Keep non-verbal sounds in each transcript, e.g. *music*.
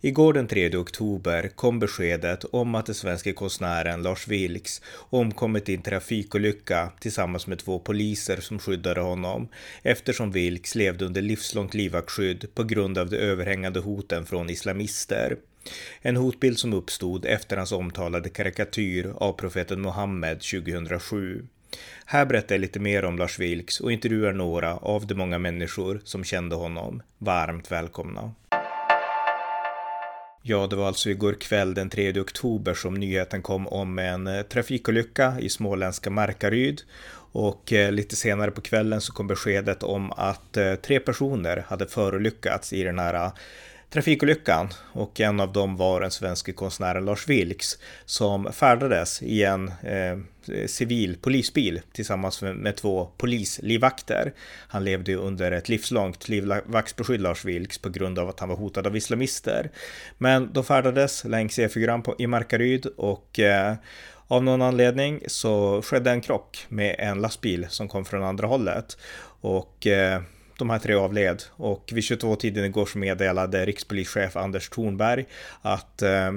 Igår den 3 oktober kom beskedet om att den svenska konstnären Lars Vilks omkommit i en trafikolycka tillsammans med två poliser som skyddade honom eftersom Vilks levde under livslångt livvaktsskydd på grund av de överhängande hoten från islamister. En hotbild som uppstod efter hans omtalade karikatyr av profeten Muhammed 2007. Här berättar jag lite mer om Lars Vilks och intervjuar några av de många människor som kände honom. Varmt välkomna! Ja, det var alltså igår kväll den 3 oktober som nyheten kom om en eh, trafikolycka i småländska Markaryd. Och eh, lite senare på kvällen så kom beskedet om att eh, tre personer hade förolyckats i den här trafikolyckan och en av dem var den svenske konstnären Lars Vilks som färdades i en eh, civil polisbil tillsammans med, med två polislivvakter. Han levde under ett livslångt livvaktsbeskydd Lars Vilks på grund av att han var hotad av islamister. Men de färdades längs E4 i Markaryd och eh, av någon anledning så skedde en krock med en lastbil som kom från andra hållet. Och eh, de här tre avled och vid 22-tiden igår så meddelade rikspolischef Anders Thornberg att eh,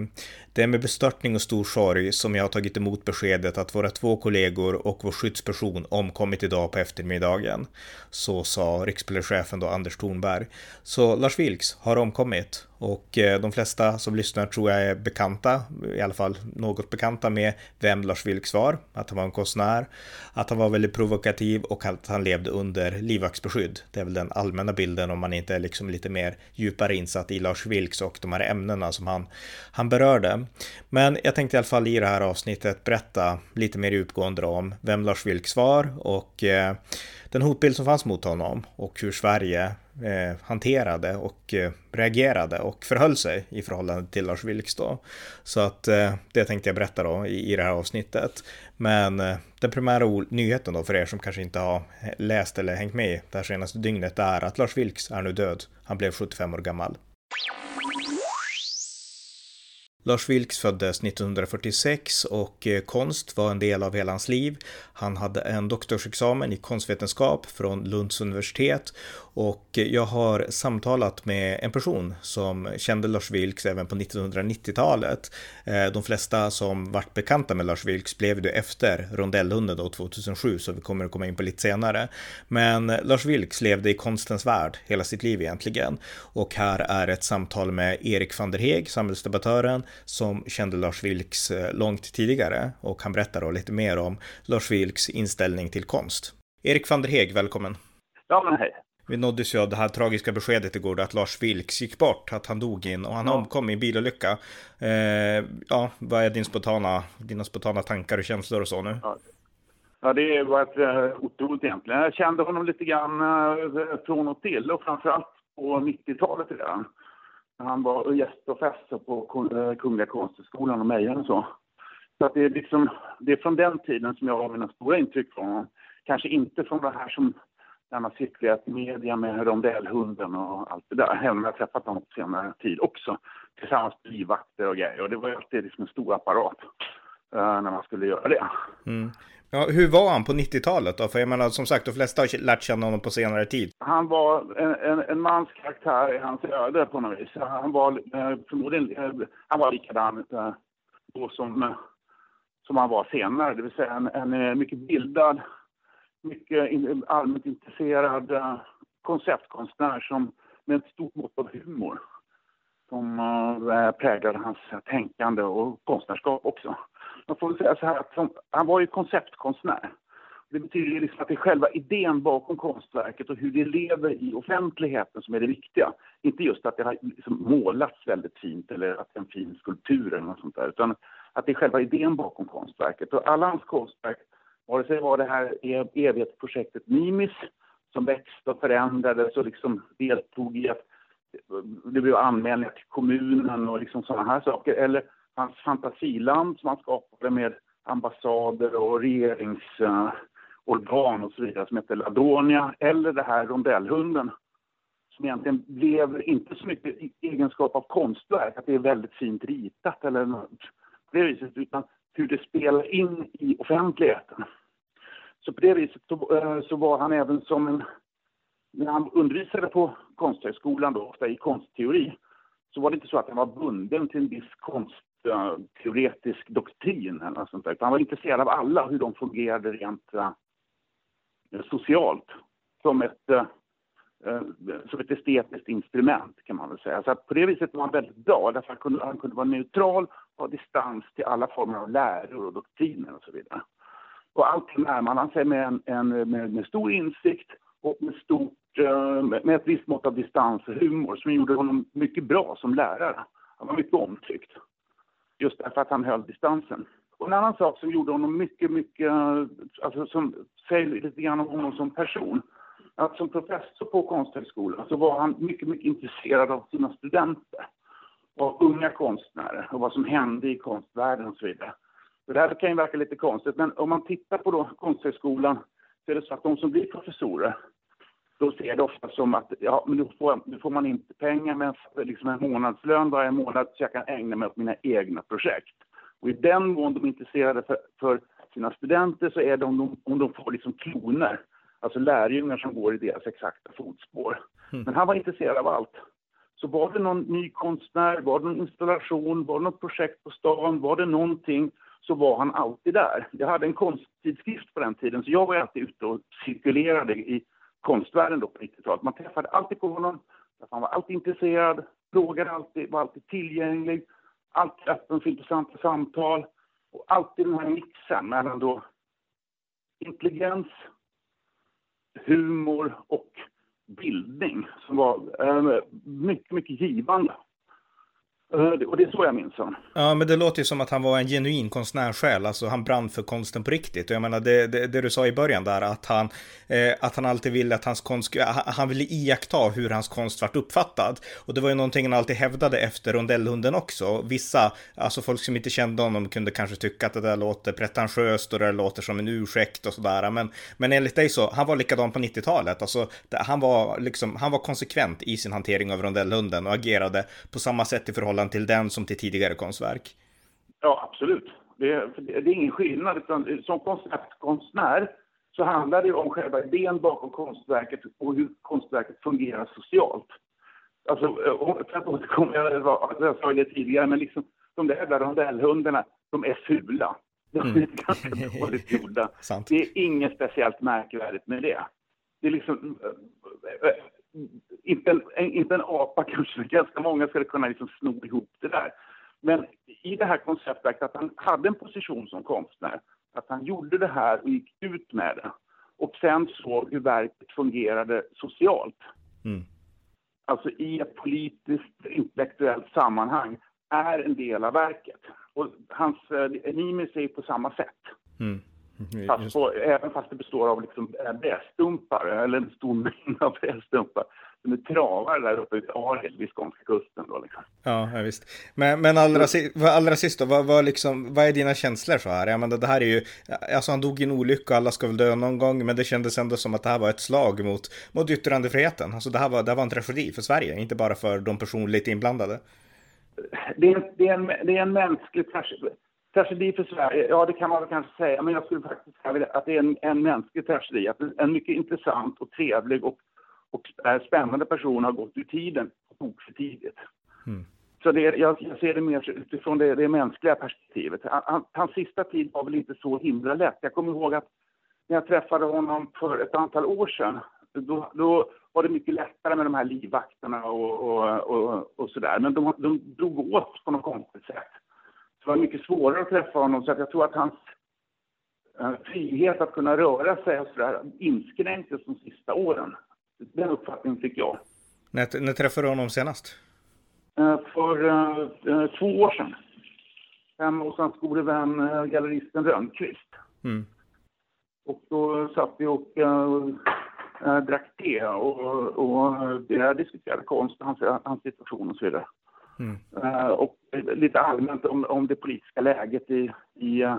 det är med bestörtning och stor sorg som jag har tagit emot beskedet att våra två kollegor och vår skyddsperson omkommit idag på eftermiddagen. Så sa rikspolischefen då Anders Thornberg. Så Lars Vilks har omkommit och eh, de flesta som lyssnar tror jag är bekanta, i alla fall något bekanta med vem Lars Vilks var, att han var en konstnär, att han var väldigt provokativ och att han levde under livvaktsbeskydd. Det är väl den allmänna bilden om man inte är liksom lite mer djupare insatt i Lars Vilks och de här ämnena som han, han berörde. Men jag tänkte i alla fall i det här avsnittet berätta lite mer djupgående om vem Lars Vilks var och eh, den hotbild som fanns mot honom och hur Sverige eh, hanterade och eh, reagerade och förhöll sig i förhållande till Lars Vilks då. Så att eh, det tänkte jag berätta då i, i det här avsnittet. Men eh, den primära nyheten då för er som kanske inte har läst eller hängt med det här senaste dygnet är att Lars Vilks är nu död. Han blev 75 år gammal. Lars Vilks föddes 1946 och eh, konst var en del av hela hans liv. Han hade en doktorsexamen i konstvetenskap från Lunds universitet och jag har samtalat med en person som kände Lars Vilks även på 1990-talet. Eh, de flesta som vart bekanta med Lars Vilks blev det efter Rondellhunden då 2007, så vi kommer att komma in på lite senare. Men Lars Vilks levde i konstens värld hela sitt liv egentligen. Och här är ett samtal med Erik van der Heeg, samhällsdebattören, som kände Lars Vilks eh, långt tidigare. Och han berättar då lite mer om Lars Vilks inställning till konst. Erik van der Heeg, välkommen! Ja, men hej! Vi nåddes ju av det här tragiska beskedet igår att Lars Vilks gick bort, att han dog in och han ja. omkom i en bilolycka. Eh, ja, vad är din spontana, dina spontana tankar och känslor och så nu? Ja. Ja, det var ett uh, otroligt egentligen. Jag kände honom lite grann uh, från och till och framförallt på 90-talet redan. Han var gästprofessor på uh, Kungliga Konsthögskolan och Mejern och så. Så att det, är liksom, det är från den tiden som jag har mina stora intryck från honom. Kanske inte från det här som när man cirkulerat i media med rondellhunden och allt det där. Även om jag träffat honom på senare tid också. Tillsammans med livvakter och grejer. Och det var alltid liksom en stor apparat uh, när man skulle göra det. Mm. Ja, hur var han på 90-talet då? För jag menar som sagt, de flesta har lärt känna honom på senare tid. Han var en, en, en mans karaktär i hans öde på något vis. Han var eh, förmodligen, eh, han var likadan eh, då som, som han var senare. Det vill säga en, en mycket bildad mycket allmänt intresserad uh, konceptkonstnär som, med ett stort mått av humor som eh, uh, präglade hans tänkande och konstnärskap också. Man får väl säga så här att som, han var ju konceptkonstnär. Det betyder liksom att det är själva idén bakom konstverket och hur det lever i offentligheten som är det viktiga. Inte just att det har liksom målats väldigt fint eller att det är en fin skulptur eller något sånt där, utan att det är själva idén bakom konstverket. Och alla hans konstverk Vare sig det var det här evighetsprojektet Nimis som växte och förändrades och liksom deltog i att eh, det blev anmälningar till kommunen och liksom sådana här saker. Eller hans fantasiland som han skapade med ambassader och regeringsorgan och så vidare som heter Ladonia. Eller det här rondellhunden som egentligen blev inte så mycket i egenskap av konstverk, att det är väldigt fint ritat eller något på det viset, utan hur det spelar in i offentligheten. Så på det viset så, eh, så var han även som en... När han undervisade på Konsthögskolan, då, ofta i konstteori, så var det inte så att han var bunden till en viss konstteoretisk doktrin eller något sånt där. Han var intresserad av alla, hur de fungerade rent eh, socialt. Som ett, eh, Eh, som ett estetiskt instrument kan man väl säga. Så på det viset var han väldigt bra, därför han kunde, han kunde vara neutral ha distans till alla former av läror och doktriner och så vidare. Och alltid närmade han sig med, en, en, med, med stor insikt och med, stort, eh, med ett visst mått av distans och humor som gjorde honom mycket bra som lärare. Han var mycket omtyckt. Just därför att han höll distansen. Och en annan sak som gjorde honom mycket, mycket, eh, alltså som säger lite grann om honom som person. Att som professor på Konsthögskolan så var han mycket, mycket intresserad av sina studenter och unga konstnärer och vad som hände i konstvärlden och så vidare. Så det här kan ju verka lite konstigt, men om man tittar på då Konsthögskolan så är det så att de som blir professorer, då ser det ofta som att ja, men nu får, nu får man inte pengar men liksom en månadslön varje månad så jag kan ägna mig åt mina egna projekt. Och i den mån de är intresserade för, för sina studenter så är det om de, om de får liksom kloner, alltså lärjungar som går i deras exakta fotspår. Mm. Men han var intresserad av allt. Så var det någon ny konstnär, var det någon installation, var det något projekt på stan, var det någonting så var han alltid där. Jag hade en konsttidskrift på den tiden så jag var alltid ute och cirkulerade i konstvärlden då på 90-talet. Man träffade alltid på honom, han var alltid intresserad, frågade alltid, var alltid tillgänglig, alltid öppen för intressanta samtal och alltid den här mixen mellan då intelligens, humor och bildning som var eh, mycket, mycket givande. Och det är så jag minns honom. Ja, men det låter ju som att han var en genuin konstnärssjäl, alltså han brann för konsten på riktigt. Och jag menar det, det, det du sa i början där, att han, eh, att han alltid ville att hans konst, han ville iaktta hur hans konst vart uppfattad. Och det var ju någonting han alltid hävdade efter rondellhunden också. Vissa, alltså folk som inte kände honom kunde kanske tycka att det där låter pretentiöst och det där låter som en ursäkt och sådär. Men, men enligt dig så, han var likadan på 90-talet. Alltså, han var liksom, han var konsekvent i sin hantering av rondellhunden och agerade på samma sätt i förhållande förhållande till den som till tidigare konstverk? Ja, absolut. Det är, det är ingen skillnad. Utan som konstnär så handlar det om själva idén bakom konstverket och hur konstverket fungerar socialt. Alltså, för att återkomma, jag sa det tidigare, men liksom de där jävla rondellhundarna, de är fula. De är mm. ganska dåligt gjorda. *laughs* det är inget speciellt märkvärdigt med det. Det är liksom inte en, inte en apa kanske, *laughs* ganska många skulle kunna liksom sno ihop det där. Men i det här konceptverket, att han hade en position som konstnär, att han gjorde det här och gick ut med det och sen såg hur verket fungerade socialt. Mm. Alltså i ett politiskt, intellektuellt sammanhang är en del av verket. Och hans eh, Nimis är på samma sätt. Mm. Fast på, även fast det består av liksom brädstumpar, eller en stor mängd av brädstumpar som är travare där uppe i Ariel vid skånska kusten. Då, liksom. Ja, ja, visst. Men, men allra, si allra sist då, vad, vad, liksom, vad är dina känslor så här? Jag menar, det här är ju, alltså han dog i en olycka, alla ska väl dö någon gång, men det kändes ändå som att det här var ett slag mot, mot yttrandefriheten. Alltså det här, var, det här var en tragedi för Sverige, inte bara för de personligt inblandade. Det är, det är, en, det är en mänsklig tragedi tragedi för Sverige, ja det kan man väl kanske säga, men jag skulle faktiskt säga att det är en, en mänsklig tragedi. Att en mycket intressant och trevlig och, och spännande person har gått ur tiden tok för tidigt. Mm. Så det, jag, jag, ser det mer utifrån det, det mänskliga perspektivet. Han, hans sista tid var väl inte så himla lätt. Jag kommer ihåg att när jag träffade honom för ett antal år sedan, då, då var det mycket lättare med de här livvakterna och, och, och, och sådär. Men de, de drog åt på något konstigt sätt det var mycket svårare att träffa honom så att jag tror att hans uh, frihet att kunna röra sig och sådär inskränktes de sista åren. Den uppfattningen fick jag. När, när träffade du honom senast? Uh, för uh, två år sedan. Hemma hos hans gode vän uh, galleristen Rönnqvist. Mm. Och då satt vi och drack te och, och, och diskuterade konst, hans, hans situation och så vidare. Mm. Eh, och lite allmänt om, om det politiska läget i, i eh,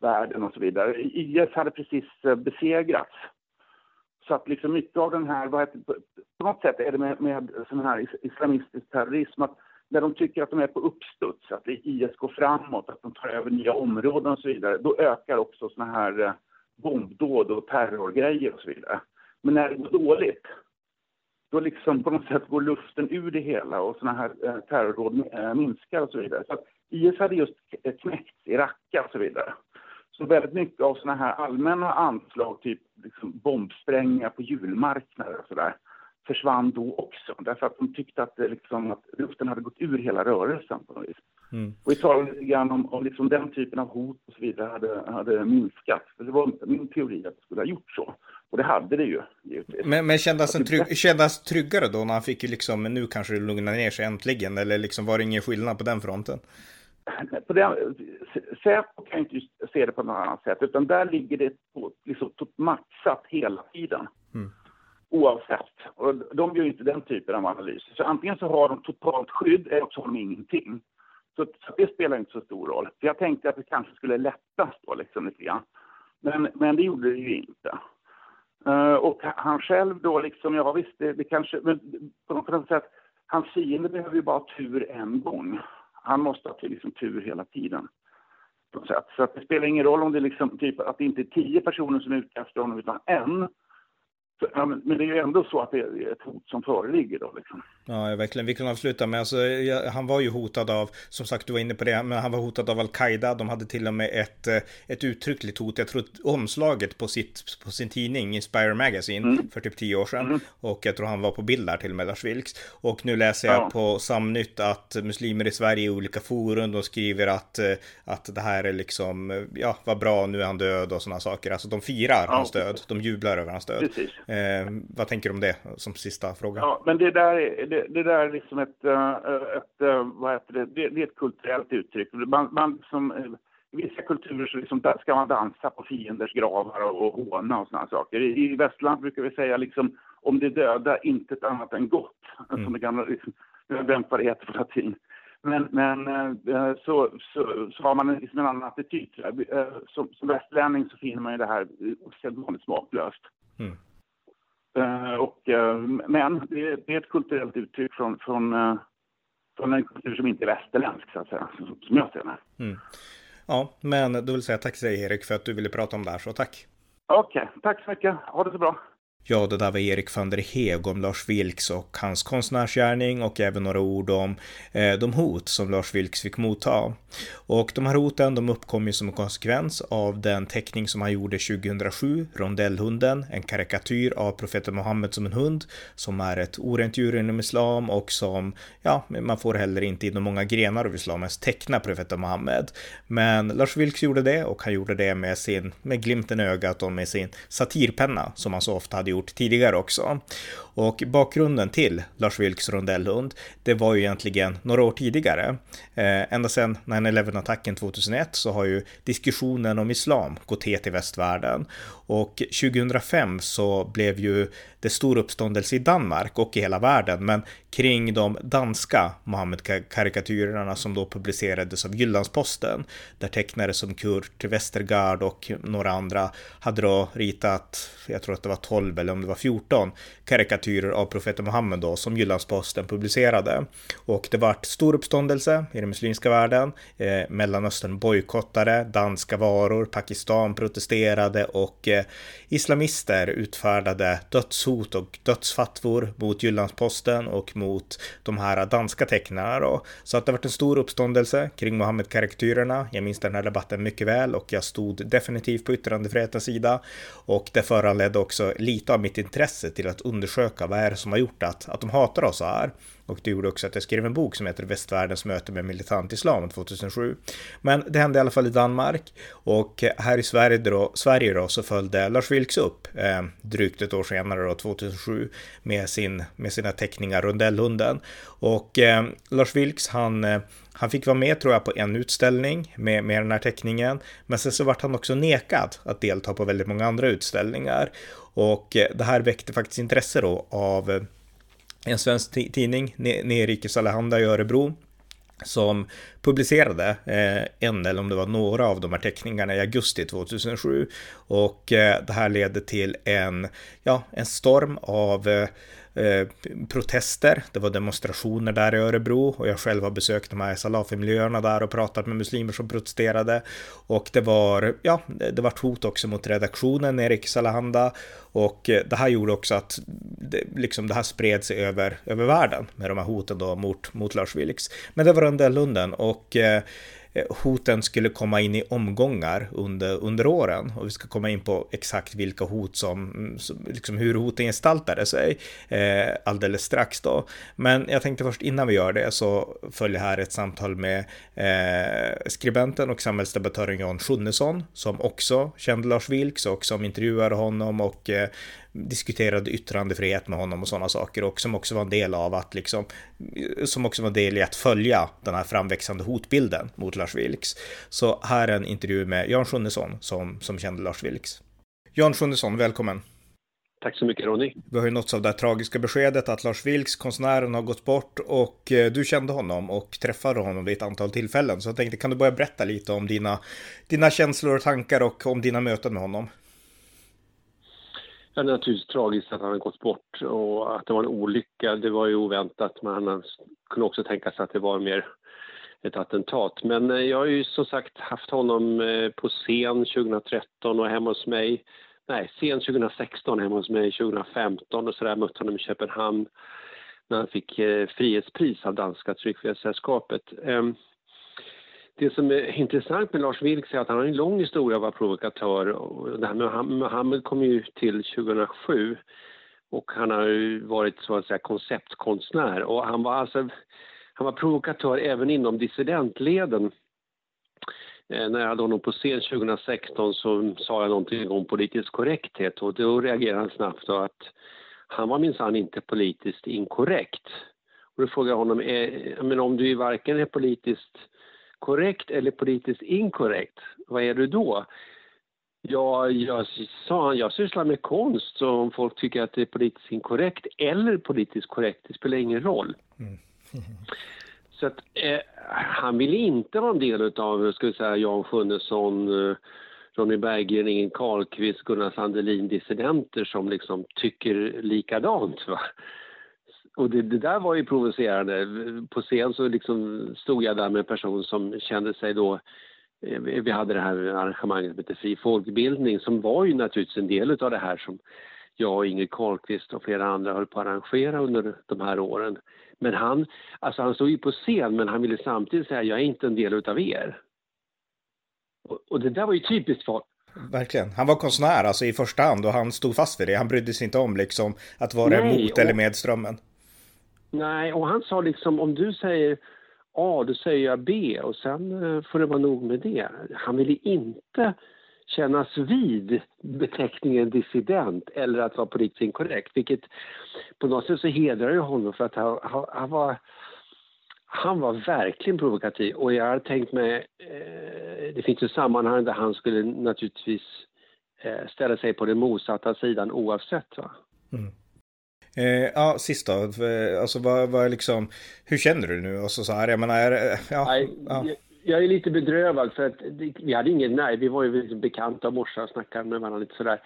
världen och så vidare. IS hade precis eh, besegrats. Så att liksom mycket av den här, vad heter, på något sätt är det med, med sån här islamistisk terrorism att när de tycker att de är på uppstuds, att IS går framåt, att de tar över nya områden och så vidare, då ökar också såna här bombdåd och terrorgrejer och så vidare. Men när det går dåligt, då liksom på något sätt går luften ur det hela och sådana här eh, terrordåd eh, minskar och så vidare. Så att IS hade just knäckts i Raqqa och så vidare. Så väldigt mycket av sådana här allmänna anslag, typ liksom bombsprängningar på julmarknader och sådär, försvann då också. Därför att de tyckte att, det liksom, att luften hade gått ur hela rörelsen på något vis. Mm. Och vi talade lite grann om, om liksom den typen av hot och så vidare hade, hade minskat. För det var min teori att det skulle ha gjort så. Och det hade det ju givetvis. Men, men kändes han trygg, kändes tryggare då när han fick liksom, nu kanske det lugnar ner sig äntligen, eller liksom var det ingen skillnad på den fronten? *laughs* På den, Säpo kan inte se det på något annat sätt, utan där ligger det på, liksom, maxat hela tiden. Mm. Oavsett. Och de gör ju inte den typen av analyser. Så antingen så har de totalt skydd eller så har de ingenting. Så, så, det spelar inte så stor roll. Så jag tänkte att det kanske skulle lättas då liksom lite grann. Men, men det gjorde det ju inte. Uh, och han själv då liksom, ja visst, det, det kanske, men på något sätt, hans fiende behöver ju bara tur en gång. Han måste ha liksom tur hela tiden. Så att det spelar ingen roll om det liksom, typ, att det inte är tio personer som är ute efter honom, utan en Ja, men, men, det är ju ändå så att det är ett hot som föreligger då liksom. Ja, verkligen. Vi kan avsluta med, alltså, han var ju hotad av, som sagt du var inne på det, men han var hotad av Al-Qaida. De hade till och med ett, eh, ett uttryckligt hot. Jag tror omslaget på, sitt, på sin tidning Inspire Magazine mm. för typ tio år sedan. Mm. Och jag tror han var på bild där till och med, Lars Vilks. Och nu läser jag ja. på Samnytt att muslimer i Sverige i olika forum, de skriver att, eh, att det här är liksom, ja, vad bra, nu är han död och sådana saker. Alltså de firar ja. hans död, de jublar över hans död. Precis. Eh, vad tänker du om det som sista fråga? Ja, men det där är, det, det där är liksom ett, eh, ett, eh, vad heter det, det, det är ett kulturellt uttryck. Man, man som, I vissa kulturer så liksom ska man dansa på fienders gravar och, och håna och sådana saker. I, I västland brukar vi säga liksom om det döda inte ett annat än gott. Mm. Som det gamla, liksom, jag har glömt vad det heter på latin. Men, men så, så, så har man liksom en annan attityd. Som, som västlänning så finner man ju det här osedvanligt smaklöst. Mm. Eh, och, eh, men det är, det är ett kulturellt uttryck från, från, eh, från en kultur som inte är västerländsk, så att säga, som jag ser det. Mm. Ja, men då vill säga tack till dig Erik för att du ville prata om det här, så tack. Okej, okay, tack så mycket. Ha det så bra. Ja, det där var Erik van der Heeg om Lars Vilks och hans konstnärsgärning och även några ord om eh, de hot som Lars Vilks fick motta. Och de här hoten de uppkom ju som en konsekvens av den teckning som han gjorde 2007, Rondellhunden, en karikatyr av profeten Muhammed som en hund, som är ett orent djur inom islam och som, ja, man får heller inte inom många grenar av islam ens teckna profeten Muhammed. Men Lars Vilks gjorde det och han gjorde det med sin, med glimten i ögat och med sin satirpenna som han så ofta hade gjort tidigare också. Och bakgrunden till Lars Vilks rondellhund, det var ju egentligen några år tidigare. Eh, ända sedan 9-11-attacken 2001 så har ju diskussionen om islam gått het i västvärlden. Och 2005 så blev ju det stor uppståndelse i Danmark och i hela världen, men kring de danska Mohammed-karikatyrerna som då publicerades av Jyllandsposten, där tecknare som Kurt Westergaard och några andra hade då ritat, jag tror att det var 12 eller om det var 14 karikatyrer av profeten Muhammed då, som Jyllandsposten publicerade. Och det vart stor uppståndelse i den muslimska världen. Eh, Mellanöstern bojkottade danska varor, Pakistan protesterade och eh, islamister utfärdade dödshot hot och dödsfattvor mot Jyllandsposten och mot de här danska tecknarna då. Så att det varit en stor uppståndelse kring Mohammed-karikatyrerna. Jag minns den här debatten mycket väl och jag stod definitivt på yttrandefrihetens sida och det föranledde också lite av mitt intresse till att undersöka vad är det som har gjort att, att de hatar oss så här. Och det gjorde också att jag skrev en bok som heter Västvärldens möte med militant islam 2007. Men det hände i alla fall i Danmark och här i Sverige då, Sverige då så följde Lars Vilks upp eh, drygt ett år senare då 2007 med, sin, med sina teckningar Rundellhunden. Och eh, Lars Vilks han eh, han fick vara med tror jag på en utställning med, med den här teckningen. Men sen så vart han också nekad att delta på väldigt många andra utställningar. Och eh, det här väckte faktiskt intresse då av eh, en svensk tidning, Nerikes Allehanda i Örebro som publicerade eh, en eller om det var några av de här teckningarna i augusti 2007. Och eh, det här ledde till en, ja, en storm av eh, Eh, protester. Det var demonstrationer där i Örebro och jag själv har besökt de här Salafi-miljöerna där och pratat med muslimer som protesterade. Och det var, ja, det var hot också mot redaktionen i Salahanda och eh, det här gjorde också att det, liksom det här spred sig över, över världen med de här hoten då mot, mot Lars Vilks. Men det var under Lunden och och eh, hoten skulle komma in i omgångar under, under åren och vi ska komma in på exakt vilka hot som, liksom hur hoten gestaltade sig eh, alldeles strax då. Men jag tänkte först innan vi gör det så följer här ett samtal med eh, skribenten och samhällsdebattören Jan Sjunnesson som också kände Lars Vilks och som intervjuade honom och eh, diskuterade yttrandefrihet med honom och sådana saker och som också var en del av att liksom, som också var en del i att följa den här framväxande hotbilden mot Lars Vilks. Så här är en intervju med Jan Sjunnesson som, som kände Lars Vilks. Jan Sjunnesson, välkommen! Tack så mycket Ronny. Vi har ju nåtts av det här tragiska beskedet att Lars Vilks, konstnären, har gått bort och eh, du kände honom och träffade honom vid ett antal tillfällen. Så jag tänkte, kan du börja berätta lite om dina, dina känslor och tankar och om dina möten med honom? Ja, det är naturligtvis tragiskt att han har gått bort och att det var en olycka. Det var ju oväntat, men han kunde också tänka sig att det var mer ett attentat. Men eh, jag har ju som sagt haft honom eh, på scen 2013 och hemma hos mig. Nej, scen 2016 hemma hos mig 2015 och så där mötte honom i Köpenhamn när han fick eh, frihetspris av danska tryckfrihetssällskapet. Ehm, det som är intressant med Lars Vilks är att han har en lång historia av att vara provokatör. Och det här med Mohammed kom ju till 2007 och han har ju varit så att säga konceptkonstnär och han var alltså han var provokatör även inom dissidentleden. Eh, när jag hade honom på scen 2016 så sa jag någonting om politisk korrekthet och då reagerade han snabbt och att han var minsann inte politiskt inkorrekt. Och då frågade jag honom, eh, men om du varken är politiskt korrekt eller politiskt inkorrekt, vad är du då? Ja, jag sa jag sysslar med konst så om folk tycker att det är politiskt inkorrekt eller politiskt korrekt, det spelar ingen roll. Mm. *laughs* så att eh, han ville inte vara en del av, ska vi säga, Jan Sjunnesson, eh, Ronny Berggren, Ingen Karlqvist, Gunnar Sandelin, dissidenter som liksom tycker likadant. Va? Och det, det, där var ju provocerande. På scen så liksom stod jag där med en person som kände sig då eh, vi hade det här arrangemanget som heter Fri folkbildning som var ju naturligtvis en del av det här som jag och Ingrid Karlqvist och flera andra höll på att arrangera under de här åren. Men han, alltså han stod ju på scen men han ville samtidigt säga jag är inte en del av er. Och, och det där var ju typiskt för Verkligen. Han var konstnär alltså i första hand och han stod fast vid det. Han brydde sig inte om liksom att vara Nej, emot eller med strömmen. Nej, och han sa liksom om du säger A, då säger jag B och sen eh, får det vara nog med det. Han ville inte kännas vid beteckningen dissident eller att vara politiskt inkorrekt, vilket på något sätt så hedrar ju honom för att han, han, han, var han var verkligen provokativ och jag har tänkt mig, eh, det finns ju sammanhang där han skulle naturligtvis eh, ställa sig på den motsatta sidan oavsett. Va? Mm. Eh, ja, sist då. Alltså vad, vad liksom, hur känner du nu? Alltså, så här, jag menar, är, ja, Nej, ja. Jag, jag är lite bedrövad för att vi hade ingen, nej, vi var ju bekanta och morsa och snackade med varandra lite sådär.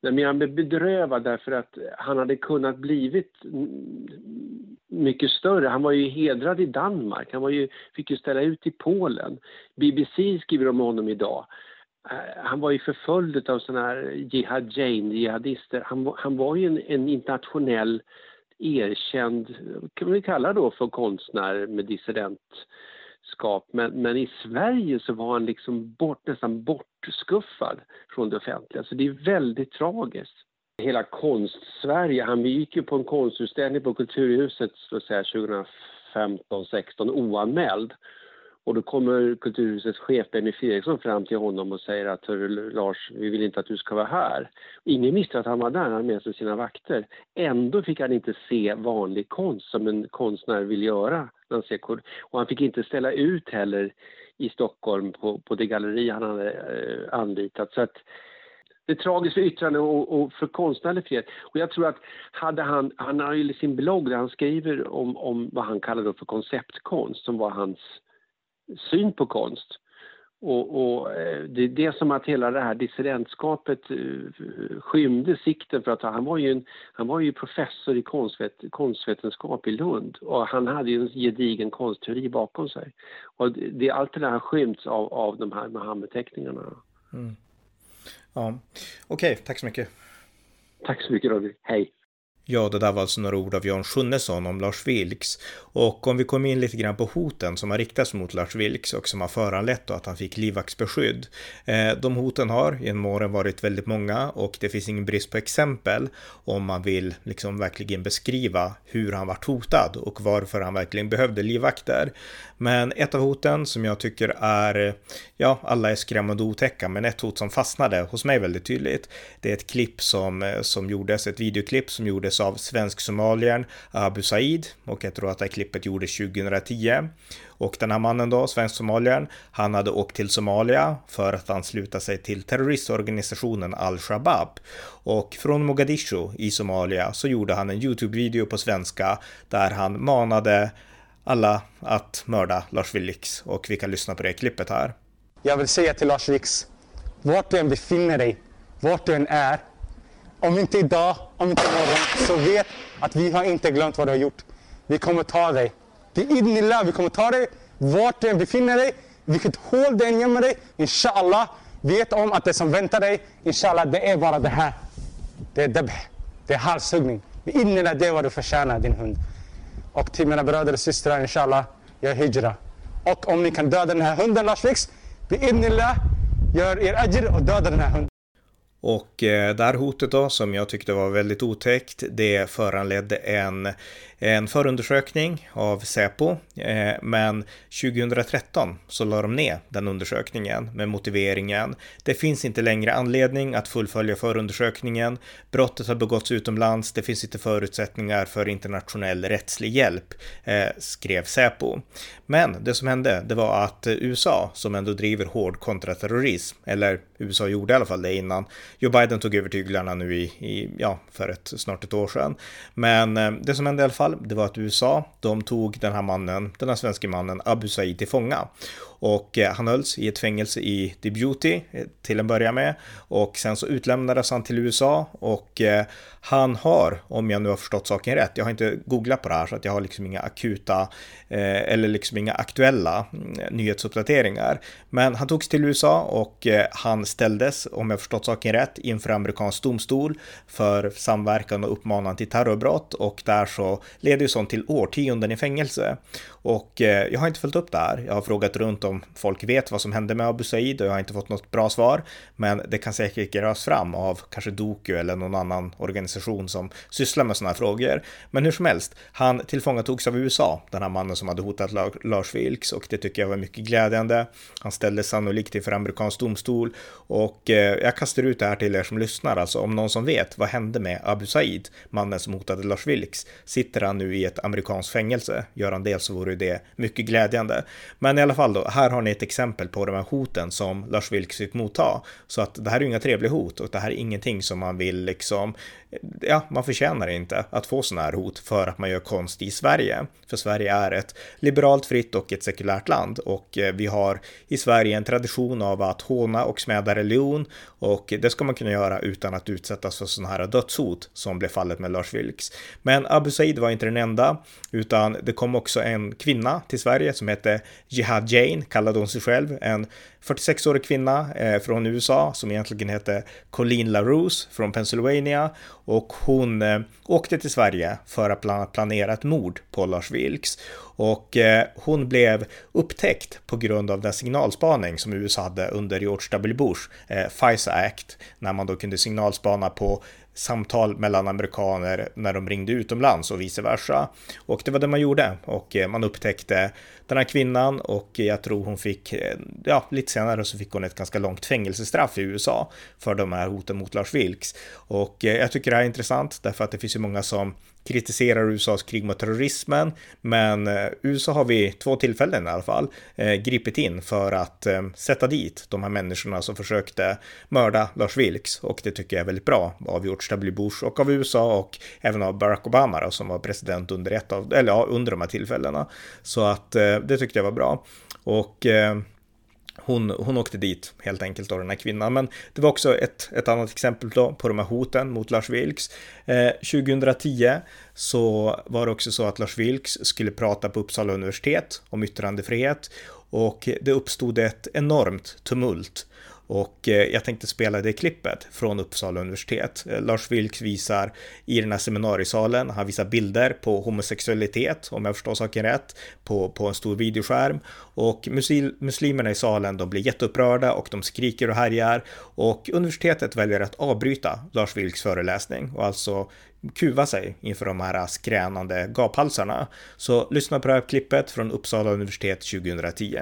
Men jag är bedrövad därför att han hade kunnat blivit mycket större. Han var ju hedrad i Danmark, han var ju, fick ju ställa ut i Polen. BBC skriver om honom idag. Eh, han var ju förföljd av sådana här Jihad Jain, jihadister. Han, han var ju en, en, internationell erkänd, kan vi kalla då för konstnär med dissidentskap. Men, men i Sverige så var han liksom bort, nästan bortskuffad från det offentliga. Så det är väldigt tragiskt. Hela konst-Sverige, han gick ju på en konstutställning på Kulturhuset så att säga, 2015, 16 oanmäld. Och då kommer Kulturhusets chef Benny Fredriksson fram till honom och säger att Lars, vi vill inte att du ska vara här. Ingen visste att han var där, han hade med sig sina vakter. Ändå fick han inte se vanlig konst som en konstnär vill göra. Och han fick inte ställa ut heller i Stockholm på, på det galleri han hade eh, anlitat. Så att det för yttrande och, och för konstnärlig frihet. Och jag tror att hade han, han har ju sin blogg där han skriver om, om vad han kallar för konceptkonst, som var hans syn på konst. Och, och, eh, det, det är som att hela det här dissidentskapet uh, skymde sikten för att han var ju, en, han var ju professor i konstvet, konstvetenskap i Lund och han hade ju en gedigen konstteori bakom sig. Och det, allt det där har skymts av, av de här Muhammed-teckningarna. Mm. Ja, okej, okay, tack så mycket. Tack så mycket Roger, hej. Ja, det där var alltså några ord av Jan Sjunnesson om Lars Vilks. Och om vi kommer in lite grann på hoten som har riktats mot Lars Vilks och som har föranlett att han fick livvaktsbeskydd. Eh, de hoten har genom åren varit väldigt många och det finns ingen brist på exempel om man vill liksom verkligen beskriva hur han varit hotad och varför han verkligen behövde livvakter. Men ett av hoten som jag tycker är, ja, alla är skrämmande otäcka, men ett hot som fastnade hos mig väldigt tydligt. Det är ett klipp som, eh, som gjordes, ett videoklipp som gjordes av svensk-somaliern Abu Said och jag tror att det här klippet gjordes 2010. Och den här mannen då, svensk-somaliern, han hade åkt till Somalia för att ansluta sig till terroristorganisationen Al-Shabaab. Och från Mogadishu i Somalia så gjorde han en YouTube-video på svenska där han manade alla att mörda Lars Vilks och vi kan lyssna på det klippet här. Jag vill säga till Lars Vilks, vart du än befinner dig, vart du än är, om inte idag, om inte imorgon, så vet att vi har inte glömt vad du har gjort. Vi kommer ta dig. Det är vi kommer ta dig vart du än befinner dig, vilket hål du än gömmer dig. Inshallah, vet om att det som väntar dig, inshallah, det är bara det här. Det är debh, det är halshuggning. Idnillah, det är vad du förtjänar, din hund. Och till mina bröder och systrar, inshallah, gör hijra. Och om ni kan döda den här hunden, Lars Vilks, bi'idnillah, gör er ajr och döda den här hunden. Och eh, det här hotet då, som jag tyckte var väldigt otäckt, det föranledde en en förundersökning av Säpo, eh, men 2013 så la de ner den undersökningen med motiveringen det finns inte längre anledning att fullfölja förundersökningen, brottet har begåtts utomlands, det finns inte förutsättningar för internationell rättslig hjälp, eh, skrev Säpo. Men det som hände, det var att USA, som ändå driver hård kontraterrorism, eller USA gjorde i alla fall det innan Joe Biden tog över tyglarna nu i, i ja, för ett, snart ett år sedan. Men eh, det som hände i alla fall fall, det var att USA, de tog den här mannen, den här svenska mannen Abu Said till fånga. Och eh, han hölls i ett fängelse i Djibouti eh, till en början med. Och sen så utlämnades han till USA och eh, han har, om jag nu har förstått saken rätt, jag har inte googlat på det här så att jag har liksom inga akuta eller liksom inga aktuella mm, nyhetsuppdateringar. Men han togs till USA och han ställdes, om jag förstått saken rätt, inför amerikansk domstol för samverkan och uppmanan till terrorbrott och där så leder ju sånt till årtionden i fängelse. Och jag har inte följt upp det här. Jag har frågat runt om om folk vet vad som hände med Abu Said och jag har inte fått något bra svar. Men det kan säkert grävas fram av kanske Doku eller någon annan organisation som sysslar med sådana här frågor. Men hur som helst, han tillfångatogs av USA, den här mannen som hade hotat Lars Vilks och det tycker jag var mycket glädjande. Han ställdes sannolikt inför amerikansk domstol och eh, jag kastar ut det här till er som lyssnar, alltså om någon som vet vad hände med Abu Said, mannen som hotade Lars Vilks, sitter han nu i ett amerikanskt fängelse? Gör han det så vore det mycket glädjande. Men i alla fall då, här har ni ett exempel på de här hoten som Lars Vilks fick motta. Så att det här är inga trevliga hot och det här är ingenting som man vill liksom, ja, man förtjänar inte att få sådana här hot för att man gör konst i Sverige. För Sverige är ett liberalt, fritt och ett sekulärt land och eh, vi har i Sverige en tradition av att håna och smäda religion och det ska man kunna göra utan att utsättas för sådana här dödshot som blev fallet med Lars Vilks. Men Abu Said var inte den enda, utan det kom också en kvinna till Sverige som hette Jihad Jane, kallade hon sig själv, en 46-årig kvinna eh, från USA som egentligen hette Colleen LaRose från Pennsylvania. Och hon eh, åkte till Sverige för att bland annat planera ett mord på Lars Vilks. Och eh, hon blev upptäckt på grund av den signalspaning som USA hade under George W. Bush, eh, FISA Act, när man då kunde signalspana på samtal mellan amerikaner när de ringde utomlands och vice versa. Och det var det man gjorde. Och eh, man upptäckte den här kvinnan och jag tror hon fick, eh, ja, lite senare så fick hon ett ganska långt fängelsestraff i USA för de här hoten mot Lars Vilks. Och eh, jag tycker det här är intressant därför att det finns ju många som kritiserar USAs krig mot terrorismen, men eh, USA har vid två tillfällen i alla fall eh, gripit in för att eh, sätta dit de här människorna som försökte mörda Lars Vilks och det tycker jag är väldigt bra av George W. Bush och av USA och även av Barack Obama då, som var president under ett av, eller ja, under de här tillfällena. Så att det tyckte jag var bra. Och eh, hon, hon åkte dit helt enkelt då, den här kvinnan. Men det var också ett, ett annat exempel då på de här hoten mot Lars Vilks. Eh, 2010 så var det också så att Lars Vilks skulle prata på Uppsala universitet om yttrandefrihet och det uppstod ett enormt tumult och eh, jag tänkte spela det klippet från Uppsala universitet. Eh, Lars Vilks visar i den här seminariesalen, han visar bilder på homosexualitet, om jag förstår saken rätt, på, på en stor videoskärm. Och muslimerna i salen, de blir jätteupprörda och de skriker och härjar. Och universitetet väljer att avbryta Lars Vilks föreläsning och alltså kuva sig inför de här skränande gaphalsarna. Så lyssna på det här klippet från Uppsala universitet 2010.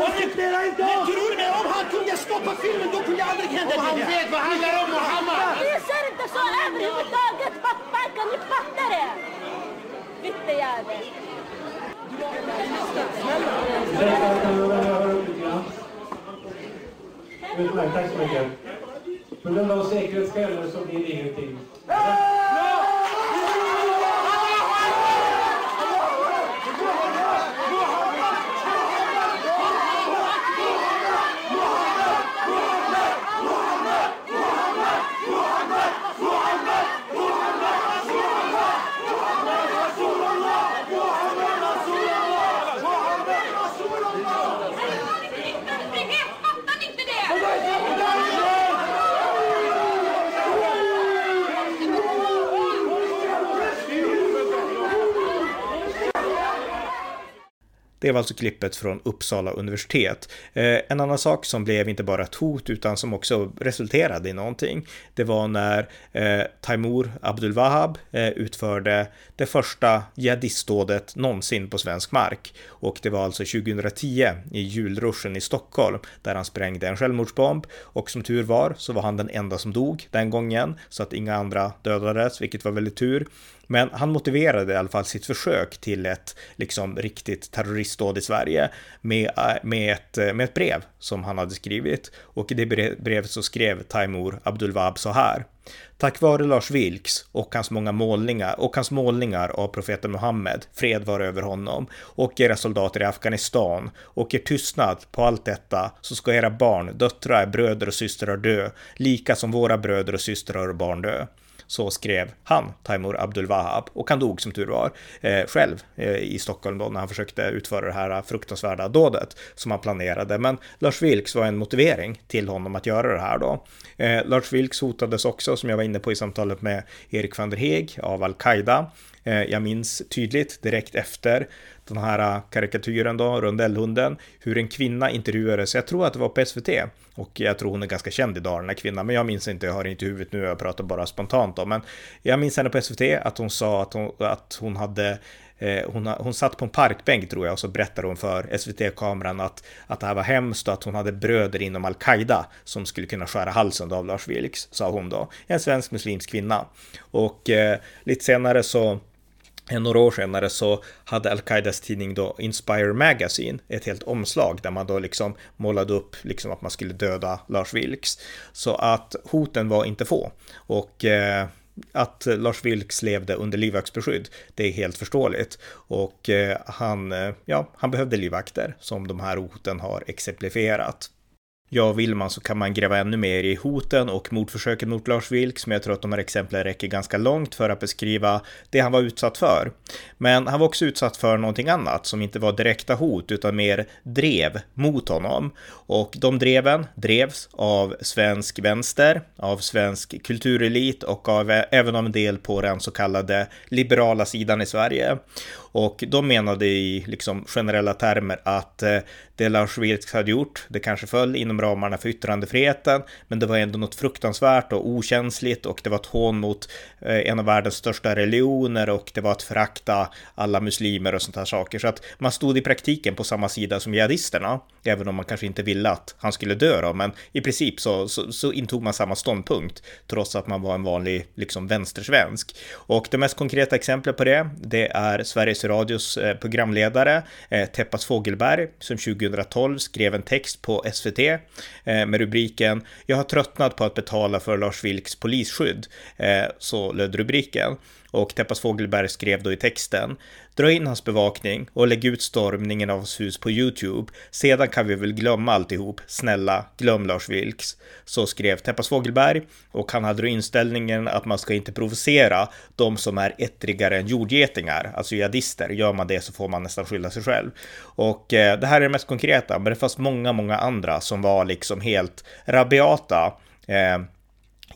Han respekterar inte! Men tror mig, om han kunde stoppa filmen då kunde aldrig hända det Om han vet vad handlar om Muhammad! Ni ser inte så överhuvudtaget! Pappa, kan ni fatta det? Fittejävel! Utmärkt, tack så mycket. På grund av säkerhetsskäl så blir det ingenting. Det var alltså klippet från Uppsala universitet. Eh, en annan sak som blev inte bara ett hot utan som också resulterade i någonting. Det var när eh, Taimur Abdul Wahab eh, utförde det första jihadistdådet någonsin på svensk mark. Och det var alltså 2010 i julruschen i Stockholm där han sprängde en självmordsbomb. Och som tur var så var han den enda som dog den gången så att inga andra dödades, vilket var väldigt tur. Men han motiverade i alla fall sitt försök till ett liksom riktigt terroristdåd i Sverige med, eh, med, ett, eh, med ett brev som han hade skrivit. Och i det brevet så skrev Taimur Abdulwahab så här. Tack vare Lars Vilks och hans många målningar och hans målningar av profeten Muhammed, fred var över honom, och era soldater i Afghanistan och er tystnad på allt detta så ska era barn, döttrar, bröder och systrar dö, lika som våra bröder och systrar och barn dö. Så skrev han, Taimur Abdul Wahab, och han dog som tur var eh, själv eh, i Stockholm då när han försökte utföra det här eh, fruktansvärda dådet som han planerade. Men Lars Vilks var en motivering till honom att göra det här då. Eh, Lars Vilks hotades också, som jag var inne på i samtalet med Erik van der Heeg av Al-Qaida Eh, jag minns tydligt direkt efter den här eh, karikatyren då, rondellhunden, hur en kvinna intervjuades, jag tror att det var på SVT, och jag tror hon är ganska känd idag den här kvinnan, men jag minns inte, jag har inte i huvudet nu, jag pratar bara spontant om. men jag minns henne på SVT att hon sa att hon, att hon hade eh, hon, hon satt på en parkbänk tror jag och så berättade hon för SVT-kameran att, att det här var hemskt och att hon hade bröder inom al-Qaida som skulle kunna skära halsen av Lars Vilks, sa hon då. En svensk muslimsk kvinna. Och eh, lite senare så några år senare så hade Al-Qaidas tidning då Inspire Magazine ett helt omslag där man då liksom målade upp liksom att man skulle döda Lars Vilks. Så att hoten var inte få. Och eh, att Lars Vilks levde under livvaktsbeskydd, det är helt förståeligt. Och eh, han, eh, ja, han behövde livvakter som de här hoten har exemplifierat. Ja, vill man så kan man gräva ännu mer i hoten och mordförsöken mot Lars Vilks, men jag tror att de här exemplen räcker ganska långt för att beskriva det han var utsatt för. Men han var också utsatt för någonting annat som inte var direkta hot utan mer drev mot honom. Och de dreven drevs av svensk vänster, av svensk kulturelit och av, även av en del på den så kallade liberala sidan i Sverige. Och de menade i liksom generella termer att eh, det Lars Vilks hade gjort, det kanske föll inom ramarna för yttrandefriheten, men det var ändå något fruktansvärt och okänsligt och det var ett hån mot eh, en av världens största religioner och det var att förakta alla muslimer och sånt här saker. Så att man stod i praktiken på samma sida som jihadisterna, även om man kanske inte ville att han skulle dö då, men i princip så, så, så intog man samma ståndpunkt, trots att man var en vanlig liksom vänstersvensk. Och det mest konkreta exemplet på det, det är Sveriges Radios eh, programledare eh, Teppas Fågelberg som 2012 skrev en text på SVT eh, med rubriken “Jag har tröttnat på att betala för Lars Vilks polisskydd”. Så löd rubriken. Och Teppas Fogelberg skrev då i texten Dra in hans bevakning och lägg ut stormningen av hans hus på YouTube. Sedan kan vi väl glömma alltihop. Snälla, glöm Lars Vilks. Så skrev Teppas Fogelberg och han hade då inställningen att man ska inte provocera de som är ettrigare än jordgetingar, alltså jihadister. Gör man det så får man nästan skylla sig själv. Och eh, det här är det mest konkreta, men det fanns många, många andra som var liksom helt rabiata. Eh,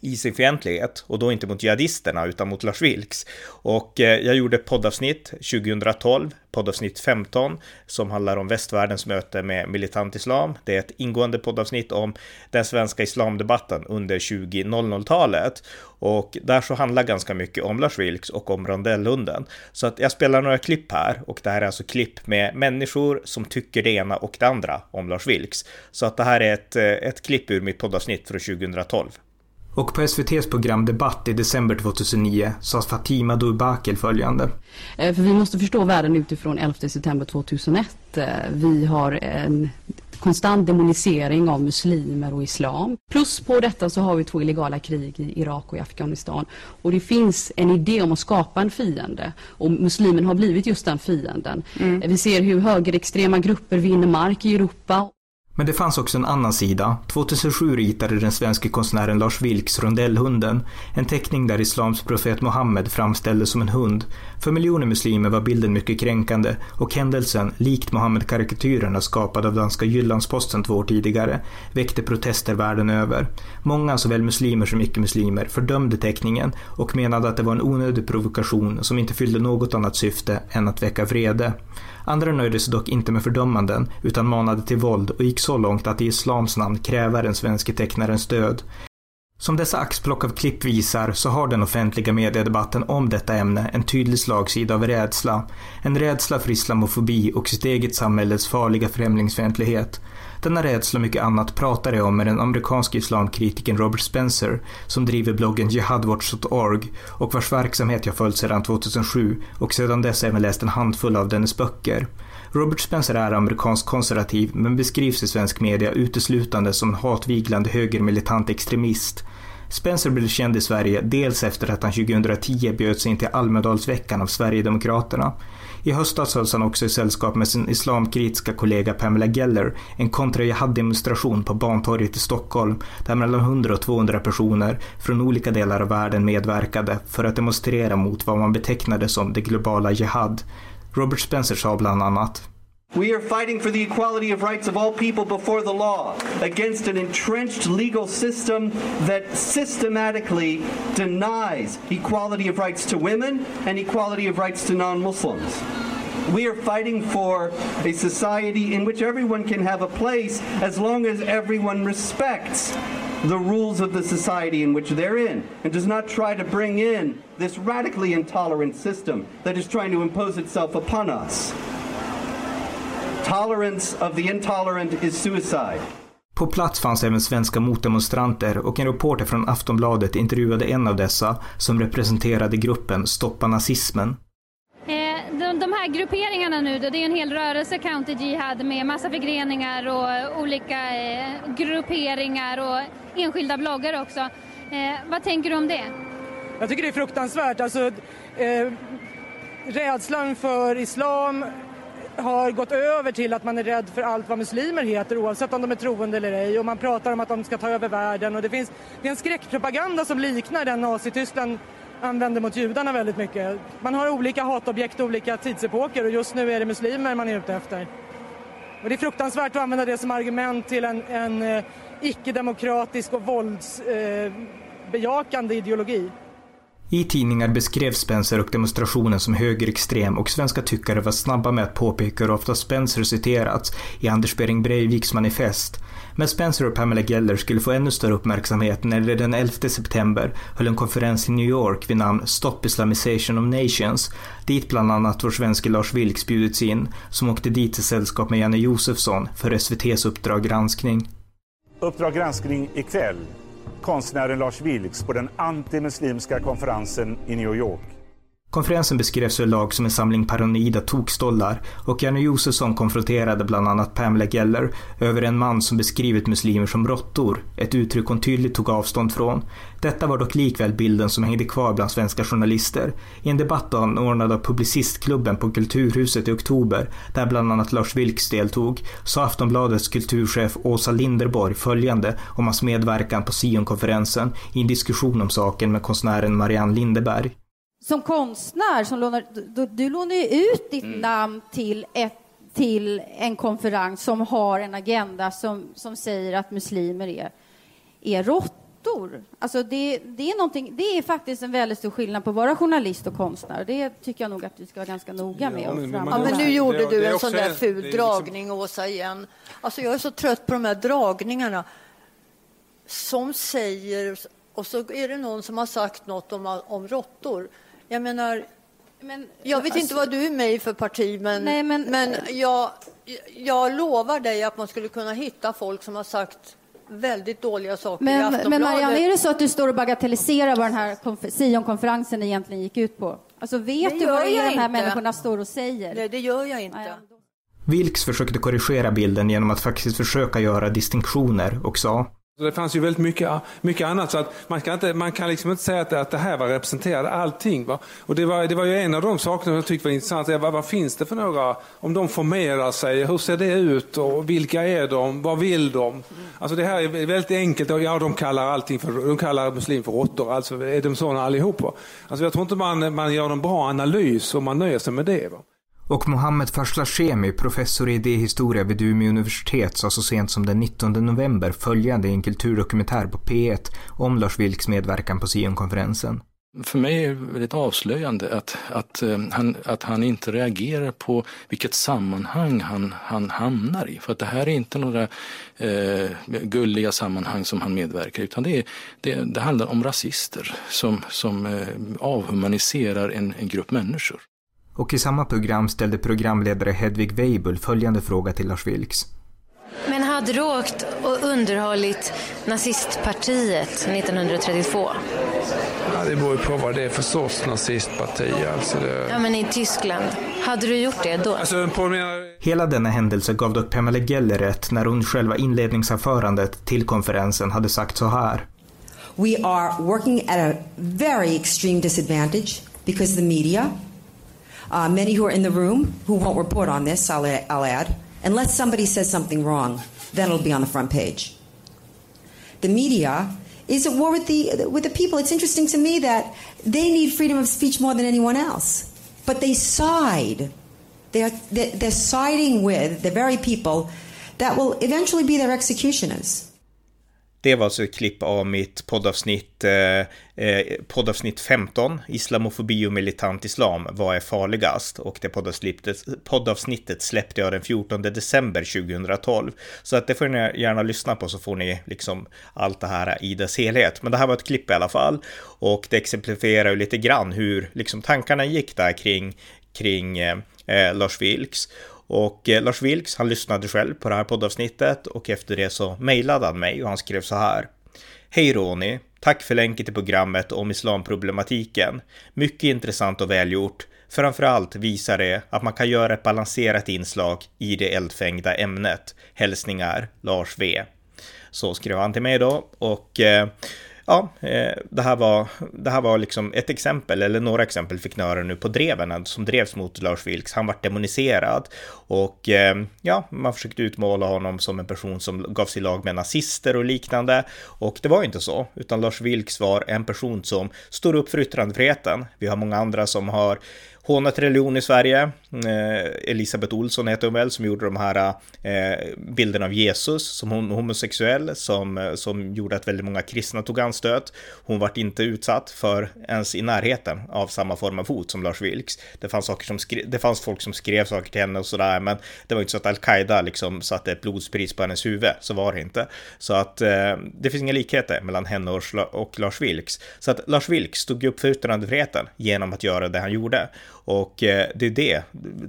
i sin fientlighet och då inte mot jihadisterna utan mot Lars Vilks. Och eh, jag gjorde poddavsnitt 2012, poddavsnitt 15, som handlar om västvärldens möte med militant islam. Det är ett ingående poddavsnitt om den svenska islamdebatten under 2000-talet. Och där så handlar ganska mycket om Lars Vilks och om rondellhunden. Så att jag spelar några klipp här och det här är alltså klipp med människor som tycker det ena och det andra om Lars Vilks. Så att det här är ett, eh, ett klipp ur mitt poddavsnitt från 2012. Och på SVTs program Debatt i december 2009 sa Fatima Durbakel följande. Eh, för vi måste förstå världen utifrån 11 september 2001. Eh, vi har en konstant demonisering av muslimer och islam. Plus på detta så har vi två illegala krig i Irak och i Afghanistan. Och det finns en idé om att skapa en fiende. Och muslimen har blivit just den fienden. Mm. Vi ser hur högerextrema grupper vinner mark i Europa. Men det fanns också en annan sida. 2007 ritade den svenska konstnären Lars Vilks Rondellhunden, en teckning där islams profet Mohammed framställdes som en hund. För miljoner muslimer var bilden mycket kränkande och händelsen, likt Mohammed-karikatyrerna skapad av danska Jyllandsposten två år tidigare, väckte protester världen över. Många, såväl muslimer som icke-muslimer, fördömde teckningen och menade att det var en onödig provokation som inte fyllde något annat syfte än att väcka vrede. Andra nöjde sig dock inte med fördömanden utan manade till våld och gick så långt att i islams namn kräva den svenske tecknarens död. Som dessa axplock av klipp visar så har den offentliga mediedebatten om detta ämne en tydlig slagsida av rädsla. En rädsla för islamofobi och sitt eget samhälles farliga främlingsfientlighet. Denna rädsla och mycket annat pratar jag om med den amerikanske islamkritikern Robert Spencer som driver bloggen jihadwatch.org och vars verksamhet jag följt sedan 2007 och sedan dess även läst en handfull av dennes böcker. Robert Spencer är amerikansk konservativ men beskrivs i svensk media uteslutande som en hatviglande högermilitant extremist. Spencer blev känd i Sverige dels efter att han 2010 bjöds in till Almedalsveckan av Sverigedemokraterna. I höstas hölls han också i sällskap med sin islamkritiska kollega Pamela Geller en kontra-jihad-demonstration på Bantorget i Stockholm där mellan 100 och 200 personer från olika delar av världen medverkade för att demonstrera mot vad man betecknade som det globala jihad. Robert Spencer sa bland annat We are fighting for the equality of rights of all people before the law against an entrenched legal system that systematically denies equality of rights to women and equality of rights to non Muslims. We are fighting for a society in which everyone can have a place as long as everyone respects the rules of the society in which they're in and does not try to bring in this radically intolerant system that is trying to impose itself upon us. Tolerance of the intolerant is suicide. På plats fanns även svenska motdemonstranter och en reporter från Aftonbladet intervjuade en av dessa som representerade gruppen Stoppa nazismen. Eh, de, de här grupperingarna nu då, det är en hel rörelse, Counter Jihad, med massa förgreningar och olika eh, grupperingar och enskilda bloggar också. Eh, vad tänker du om det? Jag tycker det är fruktansvärt. Alltså, eh, rädslan för islam har gått över till att man är rädd för allt vad muslimer heter oavsett om de är troende eller ej och man pratar om att de ska ta över världen och det finns det är en skräckpropaganda som liknar den Nazityskland använder mot judarna väldigt mycket. Man har olika hatobjekt och olika tidsepoker och just nu är det muslimer man är ute efter. Och det är fruktansvärt att använda det som argument till en, en eh, icke-demokratisk och våldsbejakande eh, ideologi. I tidningar beskrevs Spencer och demonstrationen som högerextrem och svenska tyckare var snabba med att påpeka hur ofta Spencer citerats i Anders Behring Breiviks manifest. Men Spencer och Pamela Geller skulle få ännu större uppmärksamhet när de den 11 september höll en konferens i New York vid namn Stop Islamization of Nations, dit bland annat vår svenske Lars Vilks bjudits in, som åkte dit i sällskap med Janne Josefsson för SVTs Uppdrag granskning. Uppdrag granskning ikväll konstnären Lars Vilks på den antimuslimska konferensen i New York. Konferensen beskrevs överlag som en samling paranoida tokstollar och Janne Josefsson konfronterade bland annat Pamela Geller över en man som beskrivit muslimer som råttor, ett uttryck hon tydligt tog avstånd från. Detta var dock likväl bilden som hängde kvar bland svenska journalister. I en debatt anordnad av Publicistklubben på Kulturhuset i oktober, där bland annat Lars Vilks deltog, sa Aftonbladets kulturchef Åsa Linderborg följande om hans medverkan på Sionkonferensen i en diskussion om saken med konstnären Marianne Lindeberg som konstnär, som lånar, du, du lånar ju ut ditt mm. namn till, ett, till en konferens som har en agenda som, som säger att muslimer är, är råttor. Alltså det, det, är det är faktiskt en väldigt stor skillnad på att vara journalist och konstnär. Det tycker jag nog att vi ska vara ganska noga med. Ja, men, men, ja, men nu gjorde det, du en sån där ful liksom... dragning, Åsa, igen. Alltså jag är så trött på de här dragningarna som säger... Och så är det någon som har sagt något om, om råttor. Jag menar, men, jag vet alltså, inte vad du är med i för parti, men, nej, men, men jag, jag lovar dig att man skulle kunna hitta folk som har sagt väldigt dåliga saker men, i Men Marianne, är det så att du står och bagatelliserar vad den här Sionkonferensen egentligen gick ut på? Alltså vet det du vad det är de här människorna står och säger? Nej, det gör jag inte. Nej, Vilks försökte korrigera bilden genom att faktiskt försöka göra distinktioner och sa det fanns ju väldigt mycket, mycket annat så att man kan, inte, man kan liksom inte säga att det, att det här var representerade allting. Va? Och det var, det var ju en av de sakerna jag tyckte var intressant. Vad, vad finns det för några, om de formerar sig, hur ser det ut och vilka är de, vad vill de? Alltså det här är väldigt enkelt, ja de kallar allting för, de kallar muslim för råttor, alltså är de sådana allihopa? Alltså jag tror inte man, man gör en bra analys om man nöjer sig med det. Va? Och Mohammed Farslashemi, professor i idéhistoria vid Umeå universitet, sa så sent som den 19 november följande i en kulturdokumentär på P1 om Lars Vilks medverkan på Sionkonferensen. För mig är det väldigt avslöjande att, att, eh, han, att han inte reagerar på vilket sammanhang han, han hamnar i. För att det här är inte några eh, gulliga sammanhang som han medverkar i, utan det, är, det, det handlar om rasister som, som eh, avhumaniserar en, en grupp människor. Och i samma program ställde programledare Hedvig Weibull följande fråga till Lars Vilks. Men hade du åkt och underhållit nazistpartiet 1932? Ja, det beror ju på vad det är för sorts nazistparti. Alltså det... Ja, men i Tyskland. Hade du gjort det då? Alltså, på Hela denna händelse gav dock Pamela Geller rätt när hon själva inledningsanförandet till konferensen hade sagt så här. We are working at a very extreme disadvantage because the media Uh, many who are in the room who won't report on this, I'll, I'll add, unless somebody says something wrong, then it'll be on the front page. The media is at war with the, with the people. It's interesting to me that they need freedom of speech more than anyone else, but they side They're, they're siding with the very people that will eventually be their executioners. Det var alltså ett klipp av mitt poddavsnitt, eh, eh poddavsnitt 15, Islamofobi och militant islam, vad är farligast? Och det poddavsnittet, poddavsnittet släppte jag den 14 december 2012. Så att det får ni gärna lyssna på så får ni liksom allt det här i dess helhet. Men det här var ett klipp i alla fall. Och det exemplifierar ju lite grann hur liksom tankarna gick där kring, kring eh, eh Lars Vilks. Och eh, Lars Vilks, han lyssnade själv på det här poddavsnittet och efter det så mejlade han mig och han skrev så här. Hej Ronny! Tack för länken till programmet om islamproblematiken. Mycket intressant och välgjort. Framförallt visar det att man kan göra ett balanserat inslag i det eldfängda ämnet. Hälsningar Lars V. Så skrev han till mig då och eh, ja, eh, det här var, det här var liksom ett exempel, eller några exempel fick nöra nu på dreven eh, som drevs mot Lars Vilks. Han var demoniserad och eh, ja, man försökte utmåla honom som en person som gav sig lag med nazister och liknande. Och det var inte så, utan Lars Vilks var en person som står upp för yttrandefriheten. Vi har många andra som har hånat religion i Sverige. Eh, Elisabeth Olsson heter hon väl, som gjorde de här eh, bilderna av Jesus som hon homosexuell, som, eh, som gjorde att väldigt många kristna tog anstöt. Hon vart inte utsatt för ens i närheten av samma form av hot som Lars Vilks. Det fanns, saker som skrev, det fanns folk som skrev saker till henne och sådär, men det var inte så att Al-Qaida liksom satte ett blodspris på hennes huvud, så var det inte. Så att eh, det finns inga likheter mellan henne och, och Lars Vilks. Så att Lars Vilks stod upp för yttrandefriheten genom att göra det han gjorde. Och eh, det är det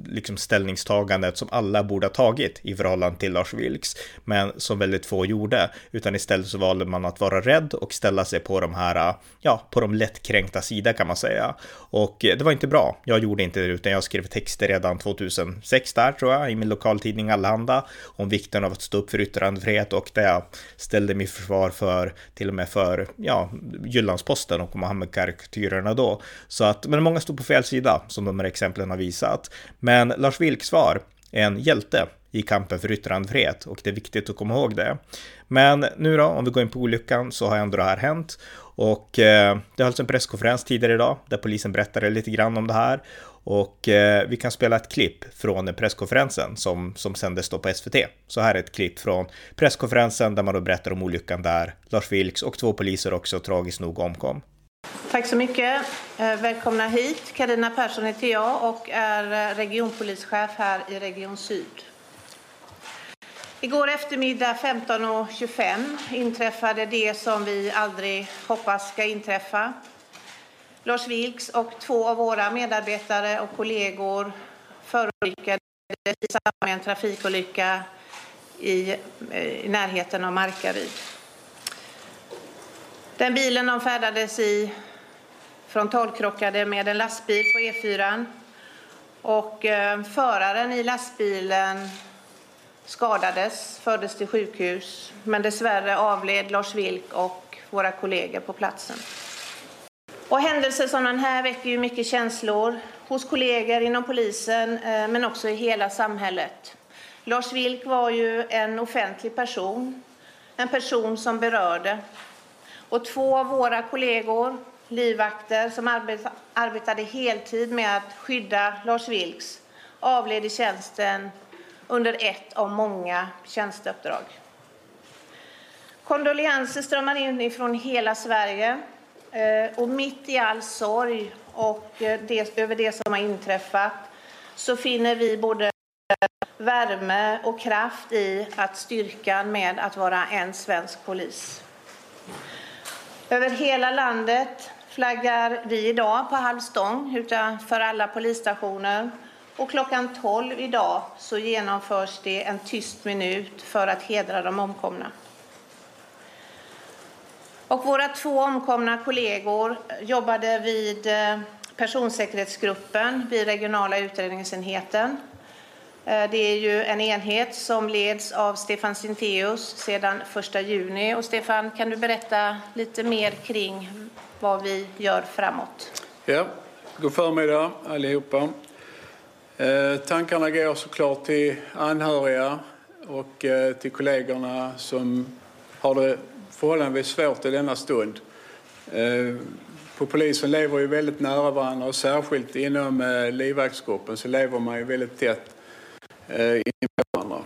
liksom ställningstagandet som alla borde ha tagit i förhållande till Lars Vilks, men som väldigt få gjorde, utan istället så valde man att vara rädd och ställa sig på de här, eh, ja, på de lättkränkta sida kan man säga. Och eh, det var inte bra. Jag gjorde inte det, utan jag skrev texter redan 2006 där tror jag, i min lokaltidning Allehanda, om vikten av att stå upp för yttrandefrihet och där jag ställde mig försvar för, till och med för, ja, Jyllandsposten och Mohammed-karikatyrerna då. Så att, men många stod på fel sida, som som de här exemplen har visat. Men Lars Vilks var en hjälte i kampen för yttrandefrihet och det är viktigt att komma ihåg det. Men nu då, om vi går in på olyckan så har ändå det här hänt och eh, det hölls en presskonferens tidigare idag där polisen berättade lite grann om det här och eh, vi kan spela ett klipp från presskonferensen som, som sändes då på SVT. Så här är ett klipp från presskonferensen där man då berättar om olyckan där Lars Vilks och två poliser också tragiskt nog omkom. Tack så mycket. Eh, välkomna hit. Karina Persson heter jag och är eh, regionpolischef här i Region Syd. Igår eftermiddag 15.25 inträffade det som vi aldrig hoppas ska inträffa. Lars Vilks och två av våra medarbetare och kollegor förolyckades i samband med en trafikolycka i, eh, i närheten av Markaryd. Den bilen de färdades i frontalkrockade med en lastbil på E4 och eh, föraren i lastbilen skadades, fördes till sjukhus men dessvärre avled Lars Vilk och våra kollegor på platsen. Och händelser som den här väcker ju mycket känslor hos kollegor inom polisen eh, men också i hela samhället. Lars Vilk var ju en offentlig person, en person som berörde. Och två av våra kollegor livvakter som arbetade heltid med att skydda Lars Vilks avled i tjänsten under ett av många tjänsteuppdrag. Kondolenser strömmar in från hela Sverige eh, och mitt i all sorg och eh, det, över det som har inträffat så finner vi både värme och kraft i att styrkan med att vara en svensk polis. Över hela landet flaggar vi idag på halv stång utanför alla polisstationer. Och klockan 12 idag så genomförs det en tyst minut för att hedra de omkomna. Och våra två omkomna kollegor jobbade vid eh, personsäkerhetsgruppen vid regionala utredningsenheten. Eh, det är ju en enhet som leds av Stefan Sinteus sedan 1 juni. Och Stefan, kan du berätta lite mer kring vad vi gör framåt. Ja, god förmiddag allihopa. Eh, tankarna går såklart till anhöriga och eh, till kollegorna som har det förhållandevis svårt i denna stund. Eh, på polisen lever ju väldigt nära varandra och särskilt inom eh, livvaktsgruppen så lever man ju väldigt tätt Eh, invånarna.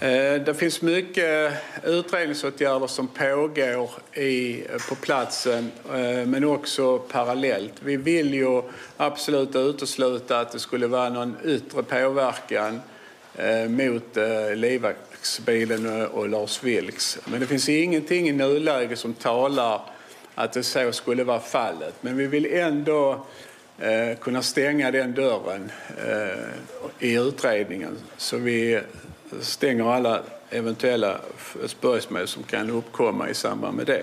Eh, det finns mycket utredningsåtgärder som pågår i, eh, på platsen men också parallellt. Vi vill ju absolut utesluta att det skulle vara någon yttre påverkan mot livvaktsbilen och Lars Vilks. Men det finns ingenting i nuläget som talar att det så skulle vara fallet. Men vi vill ändå Eh, kunna stänga den dörren eh, i utredningen så vi stänger alla eventuella spörsmål som kan uppkomma i samband med det.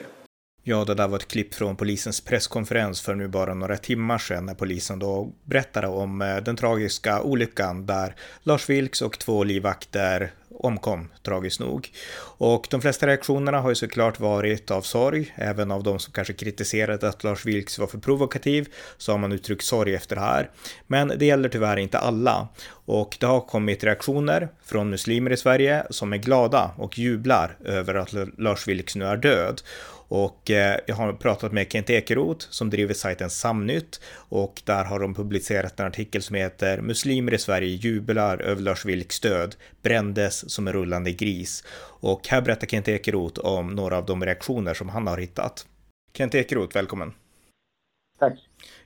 Ja, det där var ett klipp från polisens presskonferens för nu bara några timmar sedan när polisen då berättade om eh, den tragiska olyckan där Lars Vilks och två livvakter omkom, tragiskt nog. Och de flesta reaktionerna har ju såklart varit av sorg, även av de som kanske kritiserade att Lars Vilks var för provokativ, så har man uttryckt sorg efter det här. Men det gäller tyvärr inte alla. Och det har kommit reaktioner från muslimer i Sverige som är glada och jublar över att Lars Vilks nu är död. Och eh, jag har pratat med Kent Ekeroth som driver sajten Samnytt och där har de publicerat en artikel som heter Muslimer i Sverige jublar över Lars Vilks död, brändes som en rullande gris. Och här berättar Kent Ekeroth om några av de reaktioner som han har hittat. Kent Ekeroth, välkommen. Tack.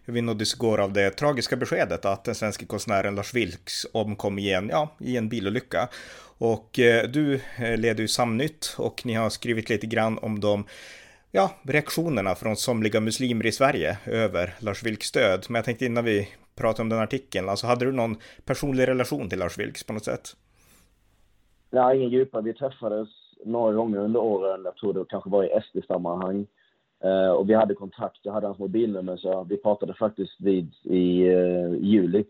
Vi nåddes igår av det tragiska beskedet att den svenska konstnären Lars Vilks omkom i en, ja, i en bilolycka. Och eh, du eh, leder ju Samnytt och ni har skrivit lite grann om de ja, reaktionerna från somliga muslimer i Sverige över Lars Vilks död. Men jag tänkte innan vi pratar om den artikeln, alltså hade du någon personlig relation till Lars Vilks på något sätt? Nej, ingen djupare. Vi träffades några gånger under åren. Jag tror det kanske var i SD-sammanhang. Uh, eh, och vi hade kontakt. Jag hade hans mobilnummer, så vi pratade faktiskt vid i uh, juli.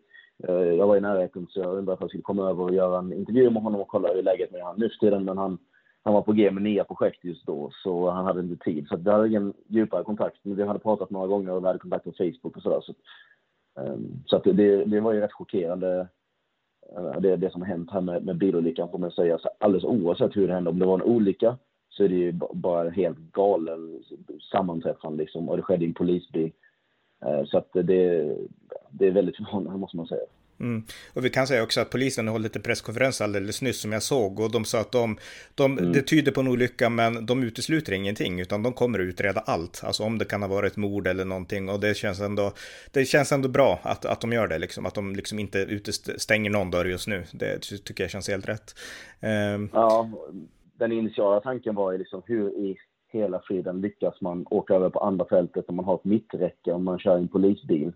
Uh, jag var i närheten, så jag undrade om jag skulle komma över och göra en intervju med honom och kolla hur läget med han nu för tiden. Men han han var på G med nya projekt just då, så han hade inte tid. Så vi hade ingen djupare kontakt. Men vi hade pratat några gånger och vi hade kontakt på Facebook och sådär. Så, um, så att det, det var ju rätt chockerande, uh, det, det som hänt här med, med bilolyckan får man säga. Så alldeles oavsett hur det hände, om det var en olycka så är det ju bara en helt galen sammanträffande liksom. Och det skedde i en polisbil. Uh, så att det, det är väldigt förvånande måste man säga. Mm. Och vi kan säga också att polisen har hållit en presskonferens alldeles nyss som jag såg och de sa att de, de mm. det tyder på en olycka men de utesluter ingenting utan de kommer att utreda allt. Alltså om det kan ha varit mord eller någonting och det känns ändå, det känns ändå bra att, att de gör det liksom, att de liksom inte utestänger någon dörr just nu. Det tycker jag känns helt rätt. Um... Ja, den initiala tanken var ju liksom hur i hela friden lyckas man åka över på andra fältet om man har ett mitträcke om man kör en polisbil.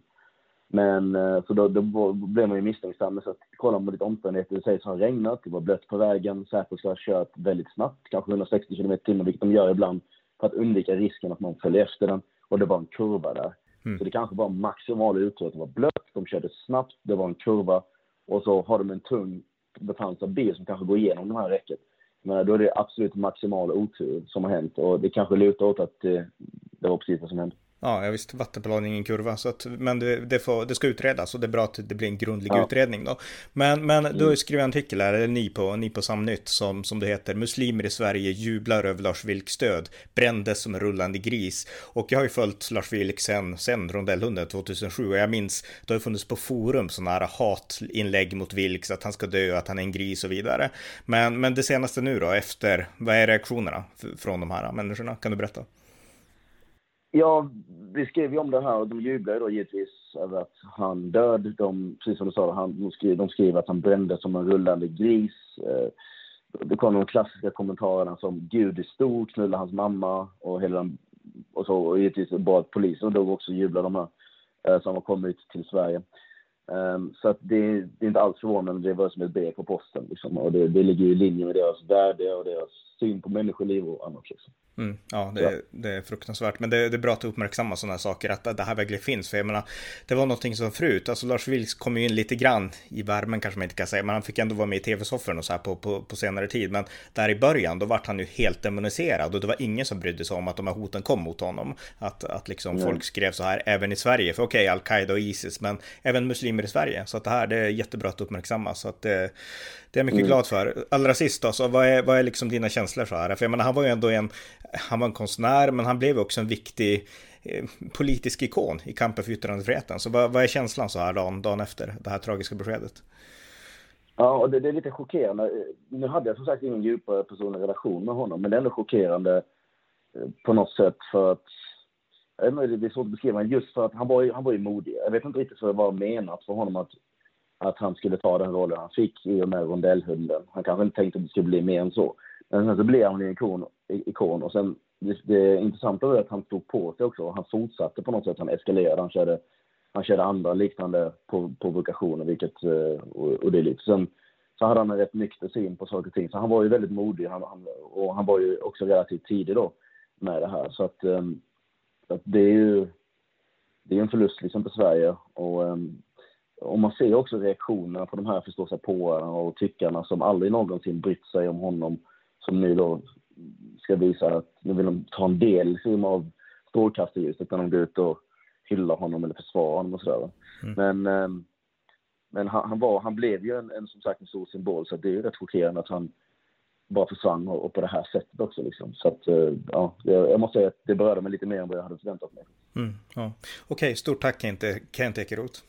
Men eh, så då, då blev man ju misstänksam. Så att, kollar man på lite omständigheter, det sägs har regnat, det var blött på vägen, Säpo ska ha kört väldigt snabbt, kanske 160 km tim, vilket de gör ibland, för att undvika risken att man följer efter den. Och det var en kurva där. Mm. Så det kanske var maximal uttur det var blött, de körde snabbt, det var en kurva och så har de en tung befanns bil som kanske går igenom det här räcket. Men då är det absolut maximal otur som har hänt och det kanske lutar åt att det, det var precis det som hände. Ja, jag visste vattenplan ingen kurva, så att, men det, det, får, det ska utredas och det är bra att det blir en grundlig ja. utredning då. Men, men mm. du skrivit en artikel här, eller ni på, ni på Samnytt, som, som det heter, Muslimer i Sverige jublar över Lars Vilks död, brändes som en rullande gris. Och jag har ju följt Lars Vilk sen, sen rondellhunden 2007 och jag minns, det har funnits på forum sådana här hatinlägg mot Vilks, att han ska dö, att han är en gris och vidare. Men, men det senaste nu då, efter, vad är reaktionerna från de här människorna? Kan du berätta? Ja, vi skrev ju om det här och de jublar då givetvis över att han död. De, precis som du sa, han, de, skrev, de skrev att han brände som en rullande gris. Eh, det kom de klassiska kommentarerna som Gud är stor, knulla hans mamma och hela den, och så. Och givetvis bad polisen och dog också jubla de här eh, som har kommit till Sverige. Um, så att det, det, är inte alls förvånande, det var som ett brev på posten. Liksom. Och det, det ligger i linje med deras värde och deras syn på människoliv och annat. Liksom. Mm, ja, det, ja. det, är fruktansvärt. Men det, det, är bra att uppmärksamma sådana här saker, att det här verkligen finns. För jag menar, det var någonting som förut, alltså Lars Vilks kom ju in lite grann i värmen kanske man inte kan säga, men han fick ändå vara med i tv-sofforn och så här på, på, på, senare tid. Men där i början, då vart han ju helt demoniserad och det var ingen som brydde sig om att de här hoten kom mot honom. Att, att liksom mm. folk skrev så här, även i Sverige, för okej, okay, Al-Qaida och Isis, men även muslimer i Sverige. Så att det här, det är jättebra att uppmärksamma. Så att det, det är jag mycket mm. glad för. Allra sist då, så vad är, vad är liksom dina känslor så här? För jag menar, han var ju ändå en, han var en konstnär, men han blev också en viktig eh, politisk ikon i kampen för yttrandefriheten. Så vad, vad är känslan så här dagen, dagen efter det här tragiska beskedet? Ja, och det, det, är lite chockerande. Nu hade jag som sagt ingen djupare personlig relation med honom, men det är ändå chockerande eh, på något sätt för att det är svårt att beskriva, men just för att han var, ju, han var ju modig. Jag vet inte riktigt vad det var menat för honom att, att han skulle ta den rollen han fick i och med rondellhunden. Han kanske inte tänkte att det skulle bli mer än så. Men sen så blev han en ikon, ikon och sen det, det intressanta var att han stod på sig också. Han fortsatte på något sätt, han eskalerade, han körde, han körde andra liknande provokationer, vilket, eh, och, och det är lite. Sen så hade han en rätt nykter syn på saker och ting, så han var ju väldigt modig han, han, och han var ju också relativt tidig då med det här. Så att, um, att det är ju det är en förlust liksom för Sverige. Och, um, och man ser också reaktionerna på de här förståsigpåarna och tyckarna som aldrig någonsin brytt sig om honom, som nu då ska visa att nu vill de ta en del liksom, av strålkastarljuset när de går ut och hyllar honom eller försvarar honom och sådär. Mm. Men, um, men han, han, var, han blev ju en, en, som sagt en stor symbol, så det är ju rätt chockerande att han bara försvann och, och på det här sättet också. Liksom. Så att, eh, ja, jag måste säga att det berörde mig lite mer än vad jag hade förväntat mig. Mm, ja. Okej, stort tack Kent Ekeroth.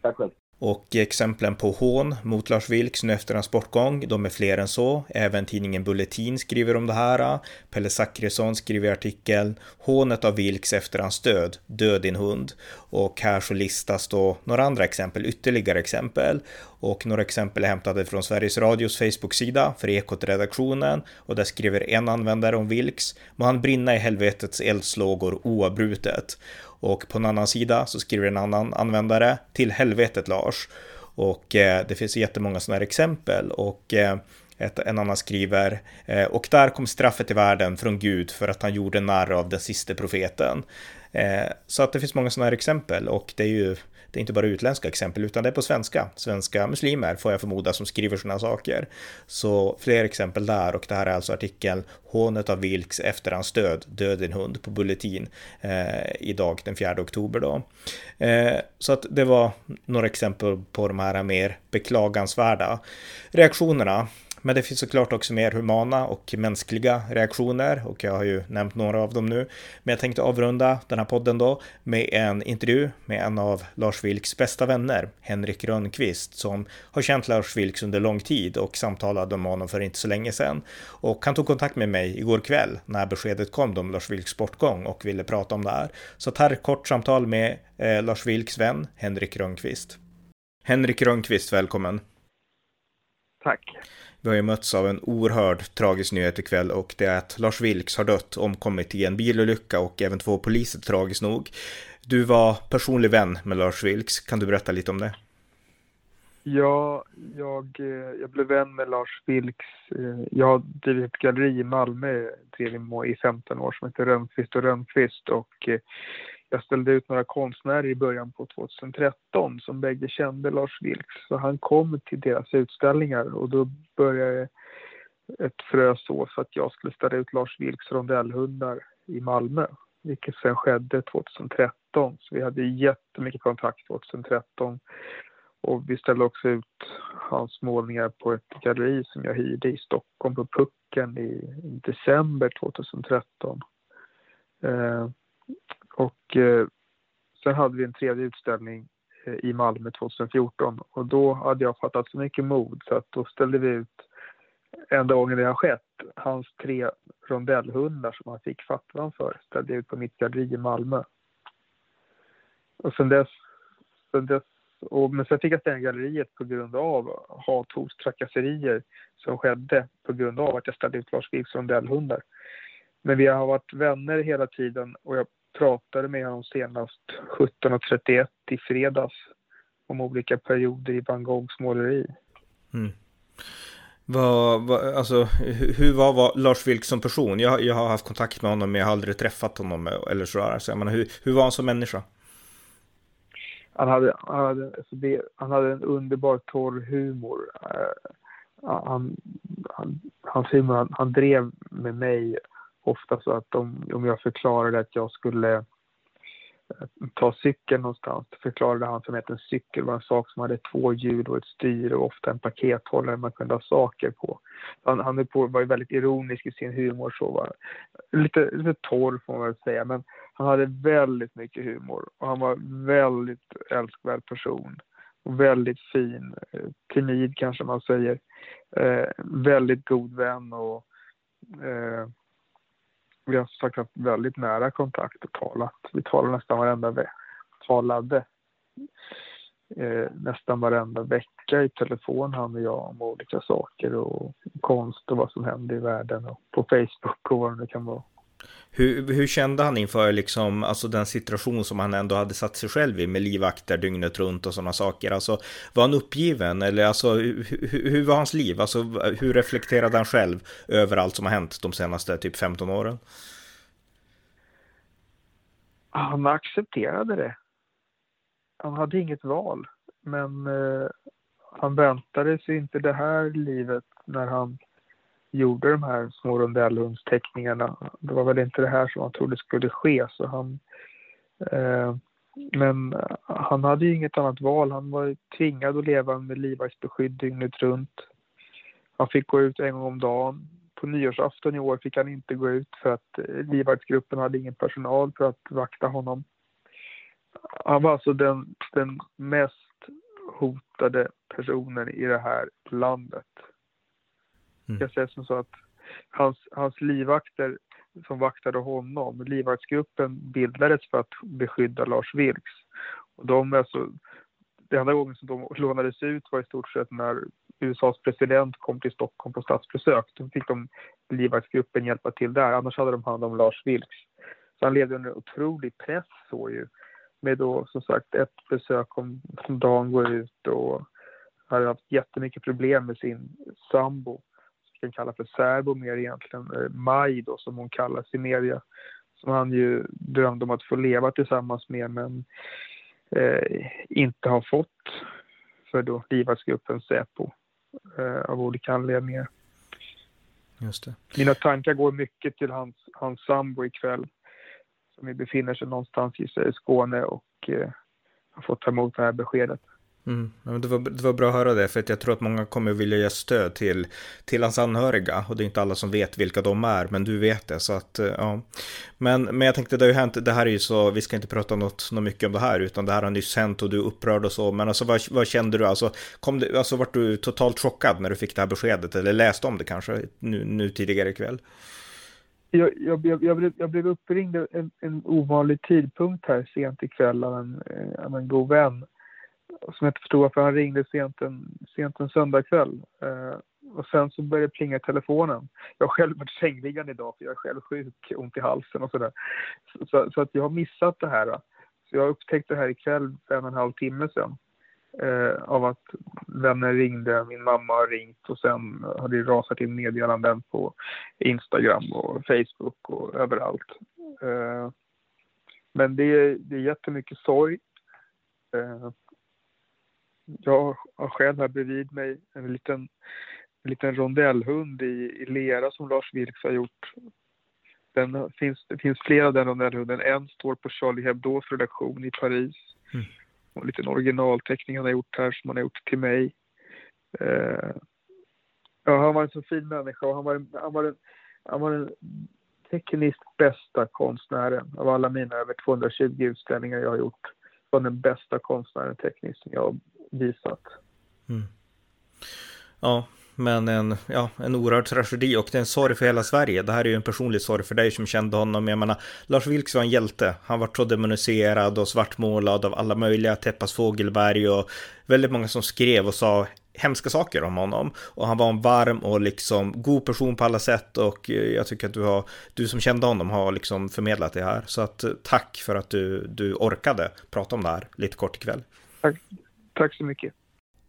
Tack själv. Och exemplen på hån mot Lars Vilks nu efter hans bortgång, de är fler än så. Även tidningen Bulletin skriver om det här. Pelle Zackrisson skriver i artikeln Hånet av Vilks efter hans död, död din hund. Och här så listas då några andra exempel, ytterligare exempel. Och några exempel är hämtade från Sveriges Radios Facebook-sida för Ekot-redaktionen. Och där skriver en användare om Vilks, må han brinna i helvetets eldslågor oavbrutet. Och på en annan sida så skriver en annan användare till helvetet Lars. Och eh, det finns jättemånga sådana här exempel och eh, ett, en annan skriver eh, och där kom straffet i världen från Gud för att han gjorde narr av den sista profeten. Eh, så att det finns många sådana här exempel och det är ju det är inte bara utländska exempel utan det är på svenska. Svenska muslimer får jag förmoda som skriver sådana saker. Så fler exempel där och det här är alltså artikeln Hånet av Vilks efter hans död, Död en hund på Bulletin eh, idag den 4 oktober då. Eh, så att det var några exempel på de här mer beklagansvärda reaktionerna men det finns såklart också mer humana och mänskliga reaktioner och jag har ju nämnt några av dem nu. Men jag tänkte avrunda den här podden då med en intervju med en av Lars Vilks bästa vänner, Henrik Rönnqvist, som har känt Lars Vilks under lång tid och samtalade med honom för inte så länge sedan. Och han tog kontakt med mig igår kväll när beskedet kom om Lars Vilks bortgång och ville prata om det här. Så här ett kort samtal med eh, Lars Vilks vän Henrik Rönnqvist. Henrik Rönnqvist, välkommen. Tack. Vi har ju mötts av en oerhörd tragisk nyhet ikväll och det är att Lars Vilks har dött, omkommit i en bilolycka och även två poliser tragiskt nog. Du var personlig vän med Lars Vilks, kan du berätta lite om det? Ja, jag, eh, jag blev vän med Lars Vilks. Eh, jag har drivit ett galleri i Malmö i 15 år som heter Rönnqvist och Rönnqvist och eh, jag ställde ut några konstnärer i början på 2013 som bägge kände Lars Vilks. Så han kom till deras utställningar och då började ett frö så att jag skulle ställa ut Lars Vilks rondellhundar i Malmö. Vilket sen skedde 2013. Så vi hade jättemycket kontakt 2013. Och vi ställde också ut hans målningar på ett galleri som jag hyrde i Stockholm på Pucken i december 2013. Och eh, sen hade vi en tredje utställning eh, i Malmö 2014 och då hade jag fattat så mycket mod så att då ställde vi ut enda gången det har skett, hans tre rondellhundar som han fick fatwan för ställde jag ut på mitt galleri i Malmö. Och sen dess, sen dess och, men sen fick jag stänga galleriet på grund av hat, hot, trakasserier som skedde på grund av att jag ställde ut Lars Vilks rondellhundar. Men vi har varit vänner hela tiden och jag pratade med honom senast 17.31 i fredags om olika perioder i van Goghs måleri. Mm. Vad, vad, alltså, hur var, var Lars Vilks som person? Jag, jag har haft kontakt med honom men jag har aldrig träffat honom eller sådär. Så jag menar, hur, hur var han som människa? Han hade, han hade, alltså det, han hade en underbar torr humor. Uh, han, han, hans humor, han, han drev med mig ofta så att om, om jag förklarade att jag skulle eh, ta cykeln någonstans. Förklarade han som att en cykel var en sak som hade två hjul och ett styre och ofta en pakethållare man kunde ha saker på. Han, han var ju väldigt ironisk i sin humor, så var lite, lite torr får man väl säga, men han hade väldigt mycket humor och han var väldigt älskvärd person. Och väldigt fin, eh, timid kanske man säger. Eh, väldigt god vän och eh, vi har som sagt haft väldigt nära kontakt och talat. Vi talar nästan varenda vecka. Talade eh, nästan varenda vecka i telefon han och jag om olika saker och konst och vad som händer i världen och på Facebook och vad det nu kan vara. Hur, hur kände han inför liksom, alltså den situation som han ändå hade satt sig själv i med livvakter dygnet runt och sådana saker? Alltså, var han uppgiven eller alltså, hur, hur var hans liv? Alltså, hur reflekterade han själv över allt som har hänt de senaste typ 15 åren? Han accepterade det. Han hade inget val, men eh, han väntade sig inte det här livet när han gjorde de här små rondellhundsteckningarna. Det var väl inte det här som han trodde skulle ske. Så han, eh, men eh, han hade ju inget annat val. Han var tvingad att leva med livvaktsbeskydd dygnet runt. Han fick gå ut en gång om dagen. På nyårsafton i år fick han inte gå ut för att eh, livvaktsgruppen hade ingen personal för att vakta honom. Han var alltså den, den mest hotade personen i det här landet. Mm. Jag säger som så att hans, hans livvakter som vaktade honom, livvaktsgruppen bildades för att beskydda Lars Vilks. Och de alltså, det enda gången som de lånades ut var i stort sett när USAs president kom till Stockholm på statsbesök. Då fick de livvaktsgruppen hjälpa till där, annars hade de hand om Lars Vilks. Så han levde under otrolig press så ju. Med då som sagt ett besök om, om dagen går ut och hade haft jättemycket problem med sin sambo kan kalla för särbo mer egentligen, eh, Maj då som hon kallas i media, som han ju drömde om att få leva tillsammans med men eh, inte har fått för då livvaktsgruppen Säpo eh, av olika anledningar. Just det. Mina tankar går mycket till hans, hans sambo ikväll som befinner sig någonstans i Skåne och eh, har fått ta emot det här beskedet. Mm. Det, var, det var bra att höra det, för att jag tror att många kommer vilja ge stöd till, till hans anhöriga. Och det är inte alla som vet vilka de är, men du vet det. Så att, eh, ja. men, men jag tänkte, det har ju hänt, det här är ju så, vi ska inte prata något, något mycket om det här, utan det här har nyss hänt och du är upprörd och så. Men alltså vad, vad kände du? Alltså, kom det, alltså vart du totalt chockad när du fick det här beskedet? Eller läste om det kanske nu, nu tidigare ikväll? Jag, jag, jag, jag, blev, jag blev uppringd en, en ovanlig tidpunkt här sent ikväll av en, eh, av en god vän som jag inte förstod varför han ringde sent en, sent en söndagkväll. Eh, och sen så började det plinga i telefonen. Jag har själv varit sängliggande idag för jag är själv sjuk, ont i halsen och sådär. Så, så, så, att jag har missat det här. Så jag upptäckte det här ikväll för en och en halv timme sedan. Eh, av att vänner ringde, min mamma har ringt och sen har det rasat in meddelanden på Instagram och Facebook och överallt. Eh, men det är, det är jättemycket sorg. Eh, jag har själv här bredvid mig en liten, en liten rondellhund i, i lera som Lars Vilks har gjort. Den finns, det finns flera av den rondellhunden. En står på Charlie Hebdos redaktion i Paris. Mm. Och en liten originalteckning han har gjort här som han har gjort till mig. Eh, ja, han var en så fin människa och han var, han var, en, han var den tekniskt bästa konstnären av alla mina över 220 utställningar jag har gjort. Var den bästa konstnären tekniskt som jag visat. Mm. Ja, men en, ja, en oerhörd tragedi och det är en sorg för hela Sverige. Det här är ju en personlig sorg för dig som kände honom. Jag menar, Lars Vilks var en hjälte. Han var så demoniserad och svartmålad av alla möjliga, Teppas Fågelberg och väldigt många som skrev och sa hemska saker om honom. Och han var en varm och liksom god person på alla sätt och jag tycker att du har, du som kände honom har liksom förmedlat det här. Så att tack för att du, du orkade prata om det här lite kort ikväll. Tack, Tack så mycket.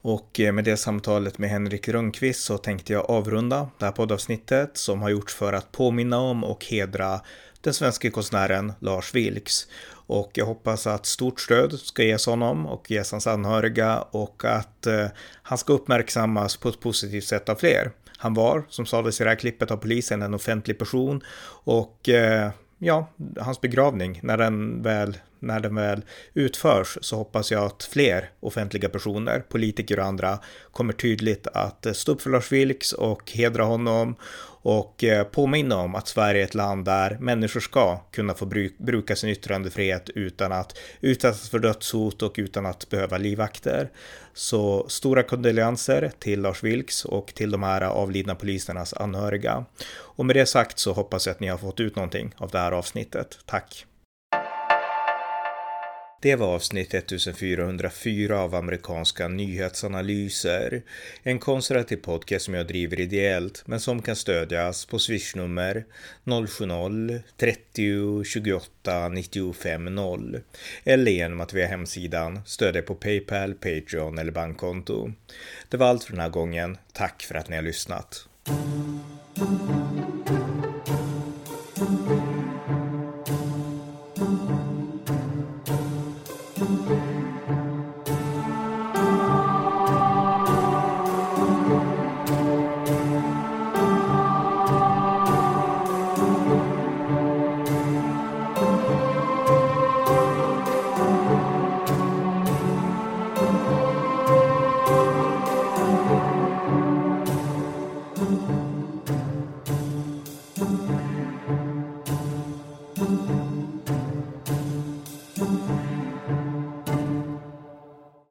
Och eh, med det samtalet med Henrik Rönnqvist så tänkte jag avrunda det här poddavsnittet som har gjorts för att påminna om och hedra den svenska konstnären Lars Vilks. Och jag hoppas att stort stöd ska ges honom och ges hans anhöriga och att eh, han ska uppmärksammas på ett positivt sätt av fler. Han var, som sades i det här klippet av polisen, en offentlig person och eh, ja, hans begravning, när den väl när den väl utförs så hoppas jag att fler offentliga personer, politiker och andra kommer tydligt att stå upp för Lars Vilks och hedra honom och eh, påminna om att Sverige är ett land där människor ska kunna få bruka sin yttrandefrihet utan att utsättas för dödshot och utan att behöva livvakter. Så stora kondolenser till Lars Vilks och till de här avlidna polisernas anhöriga. Och med det sagt så hoppas jag att ni har fått ut någonting av det här avsnittet. Tack! Det var avsnitt 1404 av amerikanska nyhetsanalyser. En konservativ podcast som jag driver ideellt men som kan stödjas på swishnummer 070-30 28 95 0 eller genom att via hemsidan stödja på Paypal, Patreon eller bankkonto. Det var allt för den här gången. Tack för att ni har lyssnat.